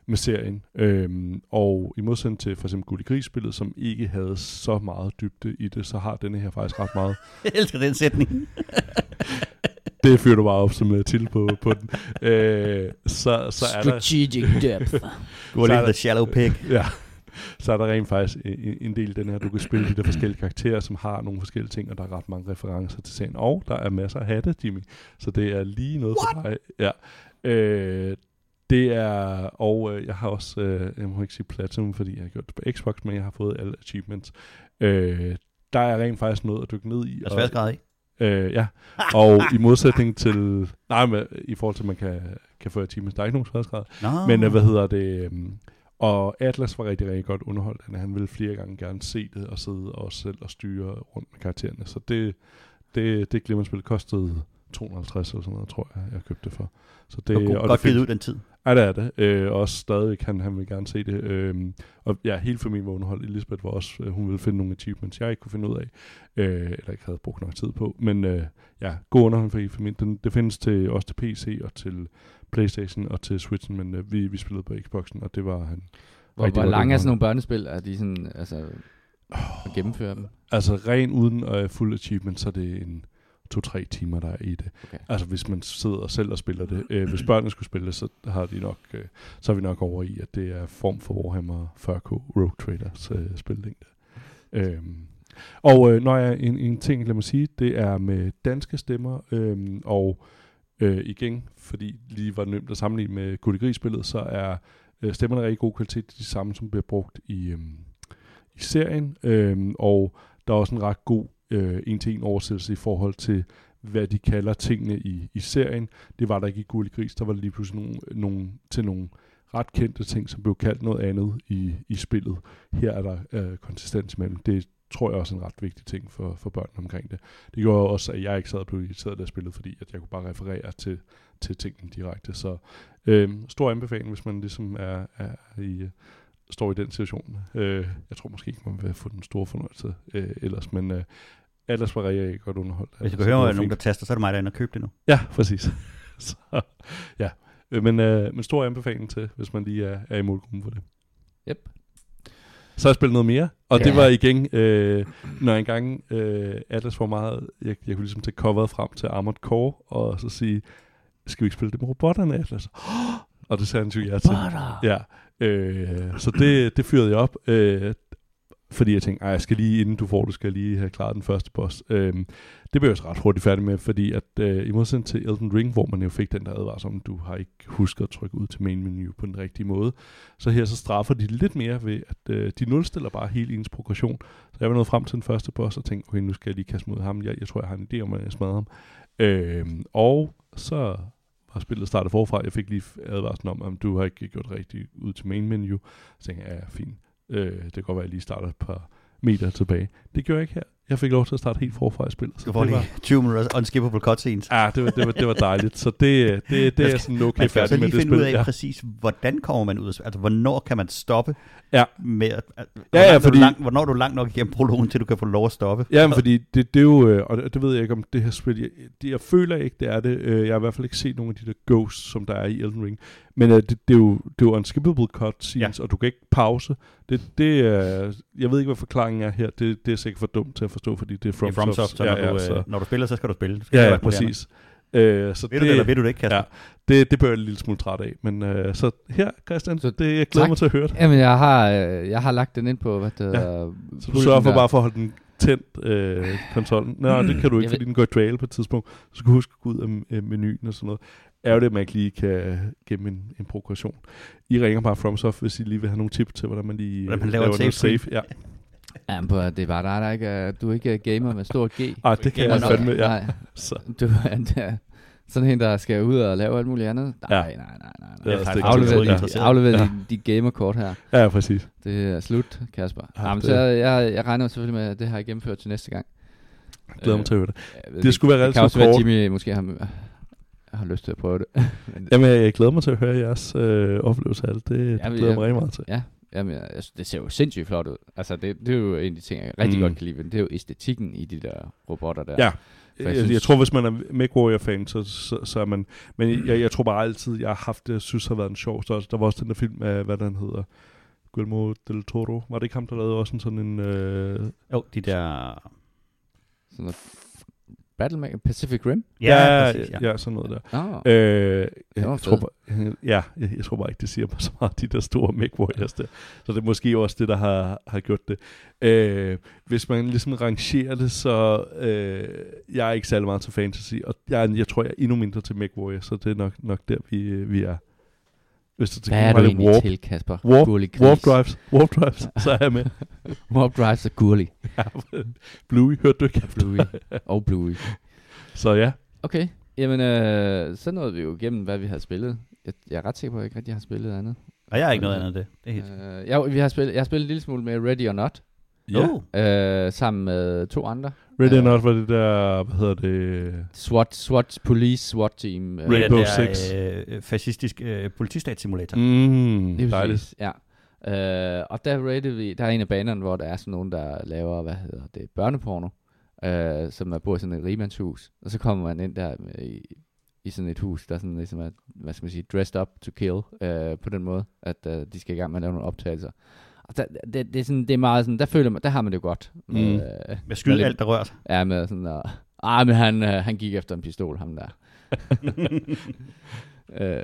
med serien. Øhm, og i modsætning til for eksempel Gulli Gris-spillet, som ikke havde så meget dybde i det, så har denne her faktisk ret meget <laughs> Jeg elsker den sætning. <laughs> det fyrer du bare op som uh, til på, på den. Øh, så, så er der... Strategic depth. <laughs> Du var er der- the shallow pig. Ja. Så er der rent faktisk en, en del af den her, du kan spille de der forskellige karakterer, som har nogle forskellige ting, og der er ret mange referencer til serien. Og der er masser af hatte, Jimmy. Så det er lige noget for dig. Ja. Øh, det er, og øh, jeg har også, øh, jeg må ikke sige Platinum, fordi jeg har gjort det på Xbox, men jeg har fået alle achievements. Øh, der er rent faktisk noget at dykke ned i. Der er sværsgrad i. Øh, ja, og i modsætning til, nej, men i forhold til, at man kan, kan få achievements, der er ikke nogen sværdesgrad. Nå. Men øh, hvad hedder det? øhm, Og Atlas var rigtig, rigtig godt underholdt. Han, han ville flere gange gerne se det og sidde og selv og styre rundt med karaktererne. Så det, det, det glemmerspil kostede 250 eller sådan noget, tror jeg, jeg købte det for. Så det, Det var og godt det givet ud den tid. Ja, det er det. Øh, også stadig kan han vil gerne se det. Øhm, og ja, hele familien var underholdt. Elisabeth var også, øh, hun ville finde nogle achievements, jeg ikke kunne finde ud af. Øh, eller ikke havde brugt nok tid på. Men øh, ja, god underholdning for hele familien. Den, det findes til, også til PC og til Playstation og til Switchen, men øh, vi, vi spillede på Xboxen, og det var han. Hvor, hvor lange er sådan nogle børnespil? Er de sådan, altså, at gennemføre dem? Altså ren uden øh, fuld achievement, så er det en to-tre timer, der er i det. Okay. Altså hvis man sidder selv og spiller det. Øh, hvis børnene skulle spille det, så har de nok, øh, så er vi nok over i, at det er form for Warhammer 40k Rogue Traders øh, spillængde. Øhm, og øh, når jeg en, en ting, lad mig sige, det er med danske stemmer, øhm, og øh, igen, fordi lige var nemt at sammenligne med Gulligris-spillet, så er øh, stemmerne rigtig god kvalitet, de samme, som bliver brugt i, øhm, i serien, øhm, og der er også en ret god øh, en-til-en oversættelse i forhold til, hvad de kalder tingene i, i serien. Det var der ikke i Gullig Gris. Der var lige pludselig nogle, nogle, til nogle ret kendte ting, som blev kaldt noget andet i, i spillet. Her er der øh, konsistens imellem. Det tror jeg også er en ret vigtig ting for, for børn omkring det. Det gjorde også, at jeg ikke sad og blev irriteret, af spillet, fordi at jeg kunne bare referere til, til tingene direkte. Så øh, stor anbefaling, hvis man ligesom er, er i, står i den situation. Øh, jeg tror måske ikke, man vil få den store fornøjelse øh, ellers, men øh, ellers var rigtig, rigtig godt underholdt. Hvis Altså, du behøver var nogen, der taster, så er det mig, der ender og købe det nu. Ja, præcis. <laughs> så, ja. Øh, Men, øh, men stor anbefaling til, hvis man lige er, er i målgruppen for det. Yep. Så har jeg spillet noget mere, og ja. det var igen, øh, når jeg engang øh, Atlas var meget, jeg, jeg kunne ligesom tage coveret frem til Armored Core, og så sige, skal vi ikke spille det med robotterne, Atlas? <gasps> og det sagde han jo ja til. Ja, øh, så det, det fyrede jeg op, øh, fordi jeg tænkte, "Ej, jeg skal lige, inden du får det, skal jeg lige have klaret den første boss. Øh, det blev jeg så ret hurtigt færdig med, fordi at øh, i modsætning til Elden Ring, hvor man jo fik den der advarsel om, du har ikke husket at trykke ud til main menu på den rigtige måde, så her så straffer de lidt mere ved, at øh, de nulstiller bare hele ens progression. Så jeg var nået frem til den første boss og tænkte, okay, nu skal jeg lige kaste mod ham. Jeg, jeg tror, jeg har en idé om, at jeg smadrer ham. Øh, og så og spillet startet forfra. Jeg fik lige advarslen om, at du har ikke gjort rigtigt ud til main menu. Så tænkte jeg, ja, fint. Øh, det kan godt være, at jeg lige starter et par meter tilbage. Det gjorde jeg ikke her. Jeg fik lov til at starte helt forfra i spillet. Du får det lige var, 20 minutter unskippable cutscenes. ja, det var, det, var, det var dejligt. Så det, det, det er sådan okay Man skal færdig så med lige det finde ud spil. af Ja. præcis, hvordan kommer man ud af Altså, hvornår kan man stoppe Ja. med at... at Ja, ja, er du fordi- Langt, hvornår er du langt nok igennem prologen, til du kan få lov at stoppe? Ja, men fordi det, det er jo, øh, og det, det ved jeg ikke om det her spil, jeg, det, jeg føler ikke, det er det. Øh, Jeg har i hvert fald ikke set nogle af de der ghosts, som der er i Elden Ring. Men øh, det, det, er jo, det er jo unskippable cutscenes, ja. og du kan ikke pause. Det, det er, jeg ved ikke, hvad forklaringen er her. Det, det er sikkert for dumt til at forstå, fordi det er From, FromSoft. FromSoft, så når, ja, du, ja, så, øh, når du spiller, så skal du spille. Du skal ja, ja, præcis. Øh, så. Ved du det, eller ved du det ikke, Kasper? Ja, det, det bør jeg en lille smule træt af. Men øh, så her, Christian, Så så, det, jeg glæder tak. mig til at høre det. Jamen, jeg har, øh, jeg har lagt den ind på, hvad det hedder... Så du sørger for der. bare for at holde den tændt, øh, konsollen. Nå, det kan du Jeg ikke, ved- fordi den går i dvale på et tidspunkt. Så skal du huske at gå ud af øh, menuen og sådan noget. Er det, at man ikke lige kan gemme en, en progression. I ringer bare FromSoft, hvis I lige vil have nogle tips til, hvordan man lige Hvordan man øh, laver en noget save. Ja. <laughs> Jamen, prøv at det er bare dig, der ikke er, du er ikke er gamer med stor G. Ah, det kan jeg fandme, ja. Nej, <laughs> Så, du <laughs> er der, sådan en, der skal ud og lave alt muligt andet. Nej, Ja. nej, nej, nej. nej. Det er også det, Aflever, er interesseret. aflever Ja. ja. de, de gamerkort her. ja, præcis. Det er slut, Kasper. Ja, Ja, Jamen, det- så jeg, jeg regner selvfølgelig med, at det har jeg gennemført til næste gang. Jeg glæder mig til at høre det. Øh, Det skulle være Det kan relativt også være, at kort. Jimmy måske har, har lyst til at prøve det. <laughs> Men, Jamen, jeg, jeg glæder mig til at høre jeres øh, oplevelse af det. Det, det Jamen, glæder jeg jeg- mig rigtig meget til. ja, jamen, jeg, jeg synes, det ser jo sindssygt flot ud. Altså, det, det er jo en af de ting, jeg rigtig Mm. godt kan lide. Det er jo æstetikken i de der robotter der. Ja. For Jeg, jeg jeg, synes- jeg tror, hvis man er MechWarrior-fan, så, så, så er man... Men jeg, jeg tror bare altid, jeg har haft det, jeg synes har været en sjov størrelse. Der var også den der film af, hvad den hedder, Guillermo del Toro. Var det ikke ham, der lavede også en sådan en... Øh, Jo, de der... Sådan noget Battle Pacific Rim? Ja, præcis, ja. ja, sådan noget der. Oh. Øh, jeg, tror fedt. bare, ja, jeg, jeg tror bare ikke, det siger mig så meget, de der store Mech Warriors der. Så det er måske også det, der har, har gjort det. Øh, hvis man ligesom rangerer det, så øh, jeg er ikke særlig meget til fantasy, og jeg, jeg tror, jeg er endnu mindre til Mech Warriors, så det er nok, nok der, vi, øh, vi er. Hvis du Hvad er du egentlig warp, til, Kasper? warp, Gurli gris. warp drives, warp drives, så er jeg med. <laughs> Warp Drives og Gurli. <laughs> Bluey, hørte du ikke? Bluey. <laughs> og Bluey. Så ja, Okay. Jamen, øh, så nåede vi jo igennem, hvad vi har spillet. Jeg, jeg er ret sikker på, at jeg ikke rigtig har spillet andet. Og jeg har ikke noget andet end det. Det er helt... Øh, jeg, vi har spillet, jeg har spillet en lille smule med Ready or Not, ja. Oh. øh, sammen med to andre. Or Øh, Not var det der, hvad hedder det? SWAT, SWAT, Police, SWAT Team. Øh, Rainbow det er, Six. Øh, fascistisk øh, politistatssimulator. Mm, Lige dejligt. præcis, ja. Øh, og der rated vi, der er en af banerne, hvor der er sådan nogen, der laver, hvad hedder det, børneporno, øh, som er bor i sådan et rigmandshus. Og så kommer man ind der med, i, i sådan et hus, der sådan ligesom er, hvad skal man sige, dressed up to kill, øh, på den måde, at øh, de skal i gang med at lave nogle optagelser. Og der, det, det, er sådan, det er meget sådan, der føler man, der har man det godt. Mm. Øh, Med skyde alt, der rører sig. Ja, med sådan der, ah, men han, øh, han gik efter en pistol, ham der. <laughs> øh,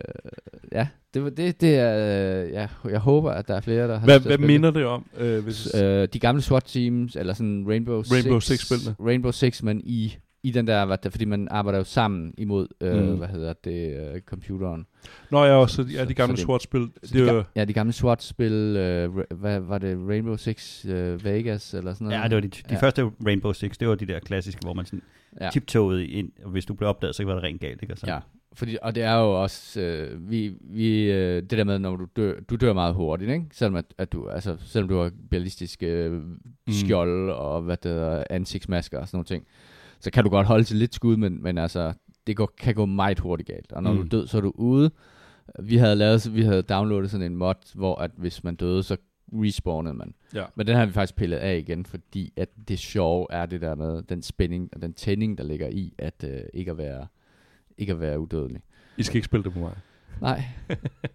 ja, det, var- det, det er, øh, ja, jeg håber, at der er flere, der har Hvad, hvad minder det om? Øh, hvis, øh, De gamle SWAT teams, eller sådan Rainbow, Rainbow Six, Six-spillene. Rainbow Six, men i, i den der, hvad der, fordi man arbejder jo sammen imod, øh, Mm. hvad hedder det, øh, computeren. Nå ja, også ja, de gamle SWAT-spil. Det de, er ga- ja, de gamle SWAT-spil, øh, hvad var det, Rainbow Six øh, Vegas, eller sådan noget? Ja, det var de, de Ja. første Rainbow Six, det var de der klassiske, hvor man sådan ja. tiptoede ind, og hvis du blev opdaget, så var det rent galt, ikke? Og så, Ja, fordi, og det er jo også, øh, vi, vi, øh, det der med, når du dør, du dør meget hurtigt, ikke? Selvom, at, at du, altså, selvom du har ballistiske øh, skjold og hvad det hedder, ansigtsmasker og sådan nogle ting, så kan du godt holde til lidt skud, men, men altså, det går, kan gå meget hurtigt galt. Og når mm. du er død, så er du ude. Vi havde lavet, vi havde downloadet sådan en mod, hvor at hvis man døde, så respawnede man. Ja. Men den har vi faktisk pillet af igen, fordi at det sjove er det der med den spænding og den tænding, der ligger i, at øh, ikke at være ikke at være udødelig. I skal ikke spille det på mig. Nej.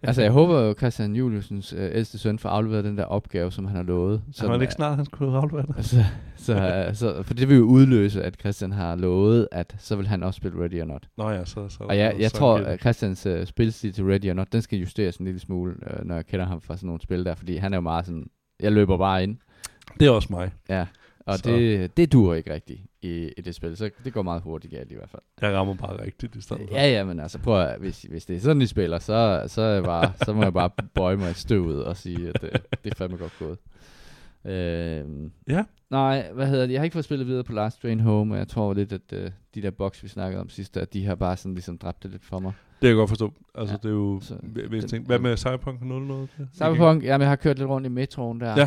altså, jeg håber jo, Christian Juliusens øh, ældste søn får afleveret den der opgave, som han har lovet. Så Som var det ikke er- snart, han skulle aflevere det? Altså, så, så, for det vil jo udløse, at Christian har lovet, at så vil han også spille Ready or Not. Nå ja, så... så Og jeg, jeg så tror, at Christians uh, spilstil til Ready or Not, den skal justeres en lille smule, uh, når jeg kender ham fra sådan nogle spil der, fordi han er jo meget sådan, jeg løber bare ind. det er også mig. Ja, og Så. det, det duer ikke rigtigt i, i det spil, så det går meget hurtigt galt i hvert fald. Jeg rammer bare rigtigt i stedet. Ja, ja, men altså prøv at, hvis, hvis det er sådan, I spiller, så, så, er jeg bare, så må jeg bare bøje mig i støvet og sige, at det, det er fandme godt gået. Øhm, Ja. Nej, hvad hedder det? Jeg har ikke fået spillet videre på Last Train Home, og jeg tror lidt, at uh, de der boks, vi snakkede om sidst, at de har bare sådan ligesom dræbt det lidt for mig. Det kan jeg godt forstå. Altså, Ja. det er jo... Så hvis den- ting, hvad med Cyberpunk 0 noget? Cyberpunk, jamen jeg har kørt lidt rundt i metroen der. Ja.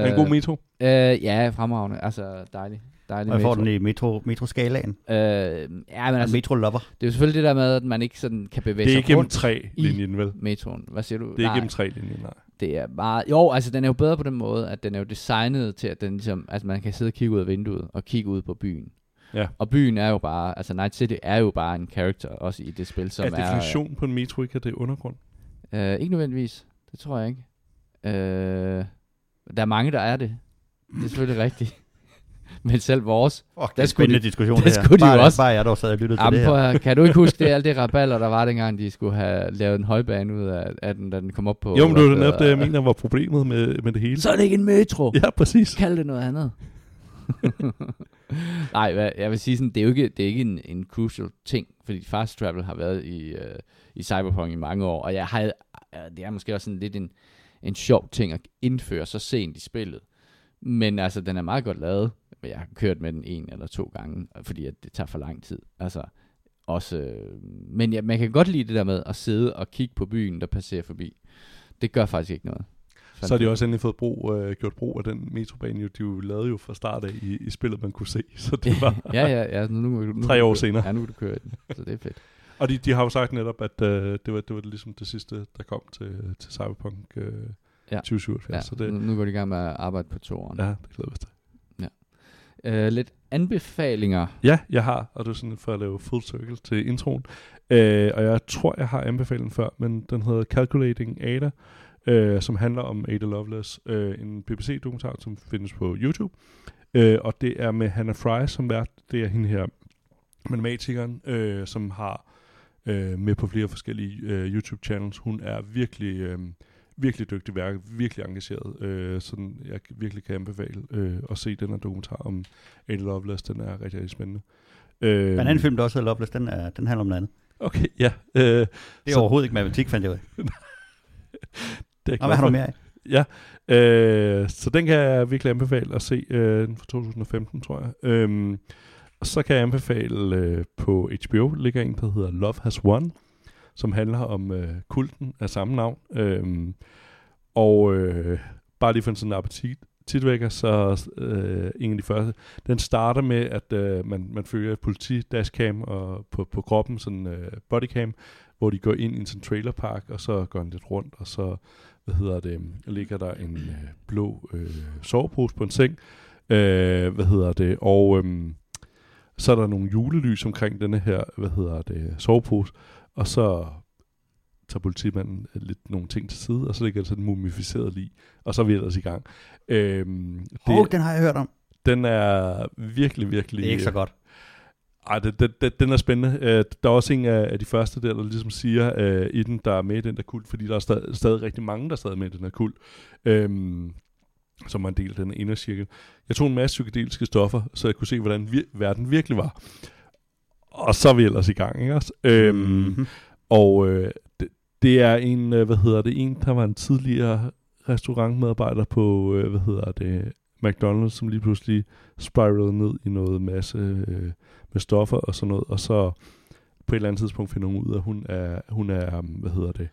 Øh, Er en god metro? Øh, ja, fremragende. Altså, dejlig. Dejlig Og jeg får metro. den i metro, metroskalaen. Øh, ja, men Altså, metro lover. det er jo selvfølgelig det der med, at man ikke sådan kan bevæge Det er sig ikke gennem rundt 3 i- linjen vel? metroen. Hvad siger du? Det er ikke Nej. gennem 3 linjen, nej. Det er meget... Jo, altså den er jo bedre på den måde, at den er jo designet til, at den ligesom, altså man kan sidde og kigge ud af vinduet og kigge ud på byen. Ja. Og byen er jo bare, altså Night City er jo bare en character, også i det spil, som er er... definitionen på en metro ikke, at det er undergrund? Øh, ikke nødvendigvis. Det tror jeg ikke. Øh, der er mange, der er det. Det er selvfølgelig rigtigt. <laughs> Men selv vores. Det Der er skulle de- diskussion, der det her. skulle de jo bare, også- Bare jeg dog sad og lyttede til det her. kan du <laughs> ikke huske det, alt det raballer, der var dengang, de skulle have lavet en højbane ud af, af den, da den kom op på... Jo, men det var netop det, jeg mener var problemet med, med det hele. Så er det ikke en metro. Ja, præcis. Kald det noget andet. <laughs> Nej, hvad- jeg vil sige sådan, det er jo ikke, det er ikke en, en crucial ting, fordi fast travel har været i, øh, i Cyberpunk i mange år, og jeg har, øh, det er måske også sådan lidt en, en sjov ting at indføre så sent i spillet. Men altså, den er meget godt lavet, men jeg har kørt med den en eller to gange, fordi at det tager for lang tid. Altså, også, øh, men ja, man kan godt lide det der med at sidde og kigge på byen, der passerer forbi. Det gør faktisk ikke noget. Så har de også endelig fået brug, øh, gjort brug af den metrobane, jo, de jo lavede jo fra start af i, i spillet, man kunne se. <laughs> Så det var... <laughs> ja, ja, ja. Nu, nu, nu, <laughs> Tre år senere. Ja, nu kan du køre den. Så det er fedt. Og de, de har jo sagt netop, at øh, det, var, det var ligesom det sidste, der kom til, til Cyberpunk øh, Ja. ja. 2077. Ja, Så det, nu, går de i gang med at arbejde på toeren. ja, det glæder jeg til. Uh, lidt anbefalinger. Ja, jeg har, og det er sådan for at lave full circle til introen. Øh, og jeg tror, jeg har anbefalet den før, men den hedder Calculating Ada, øh, som handler om Ada Lovelace. Øh, en BBC-dokumentar, som findes på YouTube. Øh, og det er med Hannah Fry som vært. Det er hende her, matematikeren, øh, som har øh, med på flere forskellige øh, YouTube-channels. Hun er virkelig, øh, virkelig dygtig værk, virkelig engageret, øh, sådan jeg virkelig kan anbefale øh, at se den her dokumentar om Ada Lovelace. Den er rigtig, rigtig spændende. Øh, Men en anden film, der også hedder Loveless, den, er, den handler om noget andet. Okay, ja. Øh, Det er Så- overhovedet ikke matematik, fandt jeg ud af. <laughs> det er Og hvad har du mere af? Ja, øh, så den kan jeg virkelig anbefale at se. Øh, den fra 2015, tror jeg. Og så kan jeg anbefale øh, på HBO, ligger en, der hedder Love Has Won, som handler om øh, kulten af samme navn. Øhm, og øh, bare lige for en sådan appetit, titvækker, så øh, en af de første, den starter med, at øh, man, man følger politi-dashcam og på, på kroppen, sådan øh, bodycam, hvor de går ind i en sådan trailerpark, og så går den lidt rundt, og så hvad hedder det, ligger der en øh, blå øh, sovepose på en seng, øh, hvad hedder det, og øh, så er der nogle julelys omkring denne her, hvad hedder det, sovepose, og så tager politimanden øh, lidt nogle ting til side, og så ligger der sådan en mumificeret lig, og så er vi ellers i gang. Øhm, det, Åh, oh, den har jeg hørt om. den er virkelig, virkelig... Det er ikke så godt. Ej, det, det, det, den er spændende. Øh, der er også en af, af de første der, der ligesom siger øh, i den, der er med i den der kult, fordi der er stadig, stadig rigtig mange, der er stadig med i den her kult, øhm, som er en del af den indercirkel. Jeg tog en masse psykedeliske stoffer, så jeg kunne se, hvordan vir- verden virkelig var. Og så er vi ellers i gang, ikke også? Øhm, Mhm. og øh, det, det er en, øh, hvad hedder det, en, der var en tidligere restaurantmedarbejder på, øh, hvad hedder det, McDonald's, som lige pludselig spiralede ned i noget masse øh, med stoffer og sådan noget, og så på et eller andet tidspunkt finder hun ud af, at hun er, hun er hvad hedder det,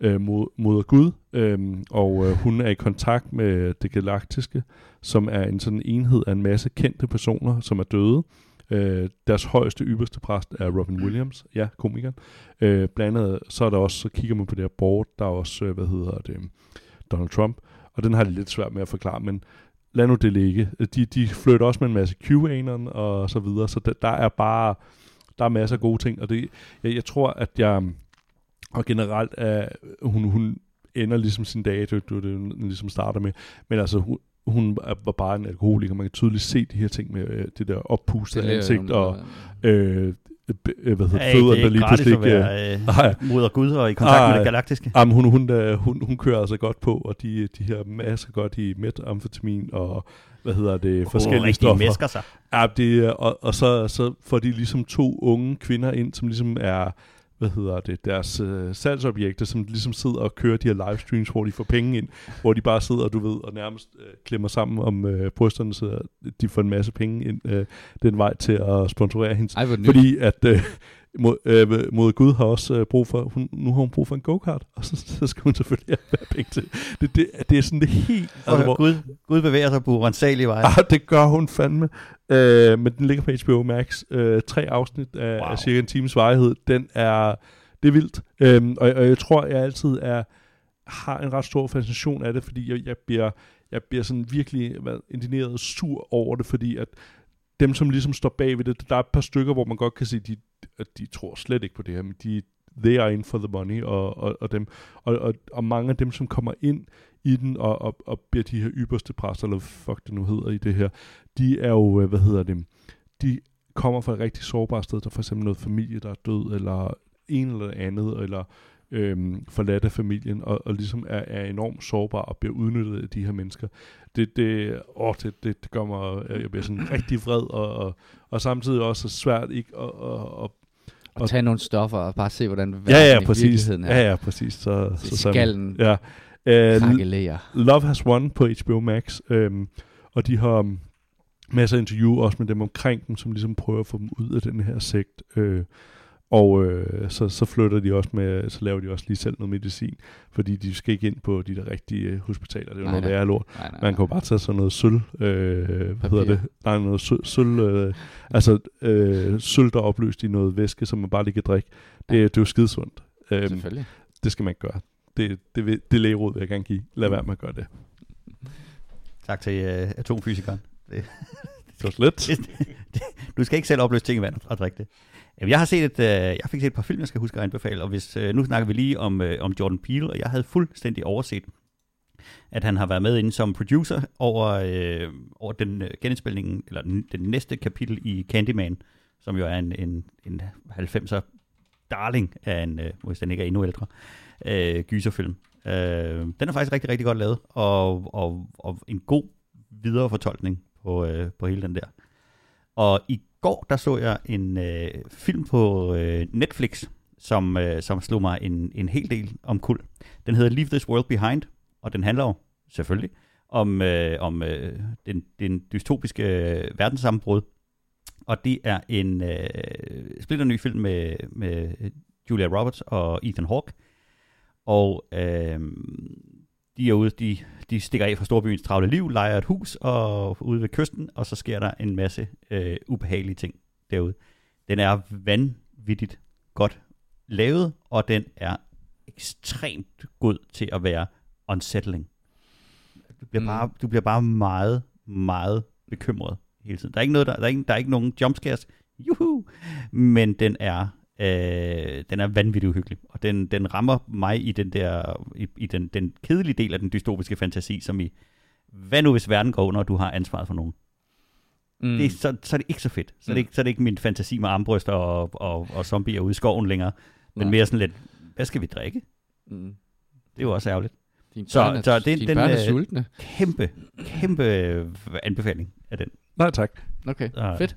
øh, mod, moder Gud, øhm, og øh, hun er i kontakt med det galaktiske, som er en sådan enhed af en masse kendte personer, som er døde. Øh, deres højeste, ypperste præst er Robin Williams, ja, komikeren. Øh, blandt andet, så er der også, så kigger man på det her board, der er også, øh, hvad hedder det, Donald Trump, og den har de lidt svært med at forklare, men lad nu det ligge. De, de flytter også med en masse QAnon og så videre, så der, der er bare, der er masser af gode ting, og det, jeg, jeg tror, at jeg, og generelt er, hun, hun ender ligesom sin dag, det, det, det, den ligesom starter med, men altså, hun, hun var bare en alkoholiker. Man kan tydeligt se de her ting med øh, det der oppustede ansigt og øh, øh, hvad hedder Hey, fødderne, det der er lige pludselig ikke... være øh, Nej. moder Gud og i kontakt med Ej. det galaktiske. Jamen, hun, hun, øh, hun, hun kører altså godt på, og de, de her masser godt i metamfetamin og hvad hedder det, forskellige rigtig stoffer. mesker sig. Ja, det, er- og, og så, så får de ligesom to unge kvinder ind, som ligesom er, hvad hedder det, deres øh, salgsobjekter, som ligesom sidder og kører de her livestreams, hvor de får penge ind, hvor de bare sidder, du ved, og nærmest øh, klemmer sammen om øh, brysterne, så de får en masse penge ind øh, den vej til at sponsorere hendes. Ej. Fordi at øh, mod, øh, mod Gud har også øh, brug for, hun, nu har hun brug for en go-kart, og så, så skal hun selvfølgelig have penge til. Det, det, det er sådan det helt... Altså, hvor- Gud, Gud bevæger sig på urensagelige veje. Ah, det gør hun fandme. Øh, men den ligger på HBO Max. Øh, tre afsnit af, Wow. af cirka en times varighed. Den er, det er vildt. Øhm, og, og jeg tror, jeg altid er, har en ret stor fascination af det, fordi jeg, jeg bliver, jeg bliver sådan virkelig hvad, indineret sur over det, fordi at dem, som ligesom står bag ved det, der er et par stykker, hvor man godt kan se, de, at de tror slet ikke på det her, men de, they are in for the money, og, og, og, dem, og, og, og mange af dem, som kommer ind i den, og, og, og bliver de her ypperste præster, eller fuck det nu hedder i det her, de er jo, øh, hvad hedder det, de kommer fra et rigtig sårbart sted, der er for eksempel noget familie, der er død, eller en eller andet, eller øhm, forladt af familien, og, og ligesom er, er enormt sårbar og bliver udnyttet af de her mennesker. Det, det, åh, det, det, det gør mig, jeg bliver sådan <clears throat> rigtig vred, og, og, og samtidig også svært ikke at, at, at Og tage nogle stoffer og bare se, hvordan verden ja, ja, i præcis. virkeligheden er. Ja, ja, præcis. Så, Så så skallen Ja. Øh, krakelerer. Love Has Won på HBO Max, øhm, og de har um, masser af interview også med dem omkring dem, som ligesom prøver at få dem ud af den her sekt. Øh, og øh, så, så flytter de også med, så laver de også lige selv noget medicin, fordi de skal ikke ind på de der rigtige øh, hospitaler. Det er jo Nej, noget værre lort. Nej, nej, Man kan jo bare tage sådan noget sølv, øh, hvad hedder det? Nej, noget sølv, sølv øh, altså øh, sølv, der er opløst i noget væske, som man bare lige kan drikke. Det, Ja. det er jo skidesundt. Øhm, Selvfølgelig. det skal man ikke gøre. Det, det, vil- det lægeråd vil jeg gerne give. Lad være med at gøre det. Tak til uh, atomfysikeren. <laughs> Det var slet. <laughs> Du skal ikke selv opløse ting i vand og drikke det. Jeg har set et, uh, jeg fik set et par film, jeg skal huske at anbefale, og hvis, uh, nu snakker vi lige om, uh, om Jordan Peele, og jeg havde fuldstændig overset, at han har været med inde som producer over, uh, over den uh, genindspilning, eller den, den næste kapitel i Candyman, som jo er en, en, en 90'er darling af en, øh, hvis den ikke er endnu ældre, øh, Øh, gyserfilm. Øh, den er faktisk rigtig, rigtig godt lavet, og, og, og en god videre fortolkning på, øh, på hele den der. Og i går, der så jeg en øh, film på øh, Netflix, som, øh, som slog mig en, en hel del om kul. Den hedder Leave This World Behind, og den handler jo selvfølgelig om, øh, om øh, den, den dystopiske øh, verdenssammenbrud. Og det er en øh, splitter ny film med, med Julia Roberts og Ethan Hawke. Og øh, de er ude, de, de stikker af fra storbyens travle liv, leger et hus og ude ved kysten, og så sker der en masse øh, ubehagelige ting derude. Den er vanvittigt godt lavet, og den er ekstremt god til at være unsettling. Du bliver, Mm. bare, du bliver bare meget, meget bekymret hele tiden. Der er ikke, noget, der, der, er ikke, der er ikke nogen jumpscares, juhu, men den er, øh, den er vanvittigt uhyggelig, og den, den rammer mig i den der, i, i den, den kedelige del af den dystopiske fantasi, som i, hvad nu hvis verden går under, og du har ansvaret for nogen? Mm. Det er, så, så er det ikke så fedt. Så, er det Mm. ikke, så er det ikke min fantasi med armbryster og, og, og zombier ude i skoven længere, men Nej. mere sådan lidt, hvad skal vi drikke? Mm. Det er jo også ærgerligt. Din Så- børn er, så det- dine den, børn er øh, sultne. Kæmpe, kæmpe anbefaling af den. Nej, tak. Okay, Ah. fedt.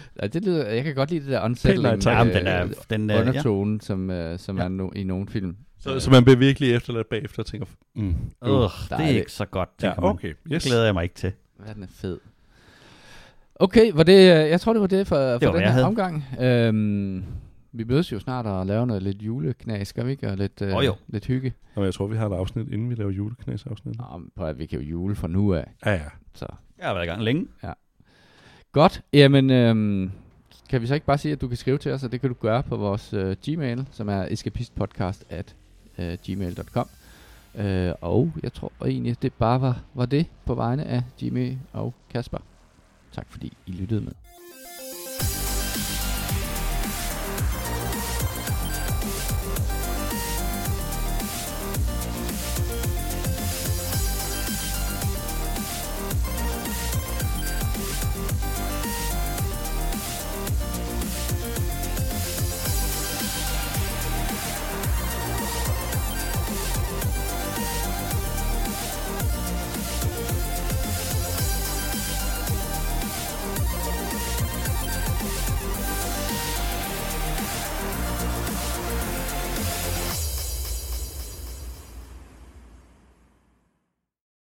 <laughs> ja, det lyder, jeg kan godt lide det der unsettling. Ja, øh, den er, den, øh, ja. undertone, som, øh, som Ja. er no, i nogle film. Så, så man bliver virkelig efterladt bagefter og tænker, mm, Øh, der det er er det. ikke så godt, ja, man. okay, Det yes. glæder jeg mig ikke til. Verden er fed. Okay, var det, øh, jeg tror, det var det for, for var, den hvad her havde. omgang. Øhm, vi mødes jo snart og laver noget lidt juleknas, skal vi ikke? Og lidt, øh, Åh, jo. lidt hygge. Nå, men jeg tror, vi har et afsnit, inden vi laver juleknæsafsnit. Nå, men prøv at vi kan jo jule fra nu af. Ja, ja. Så. Jeg har været i gang længe. Godt, jamen øhm, kan vi så ikke bare sige, at du kan skrive til os, og det kan du gøre på vores øh, Gmail, som er escapistpodcast at øh, gmail.com. Øh, og jeg tror egentlig, det bare var, var det på vegne af Jimmy og Kasper. Tak fordi I lyttede med.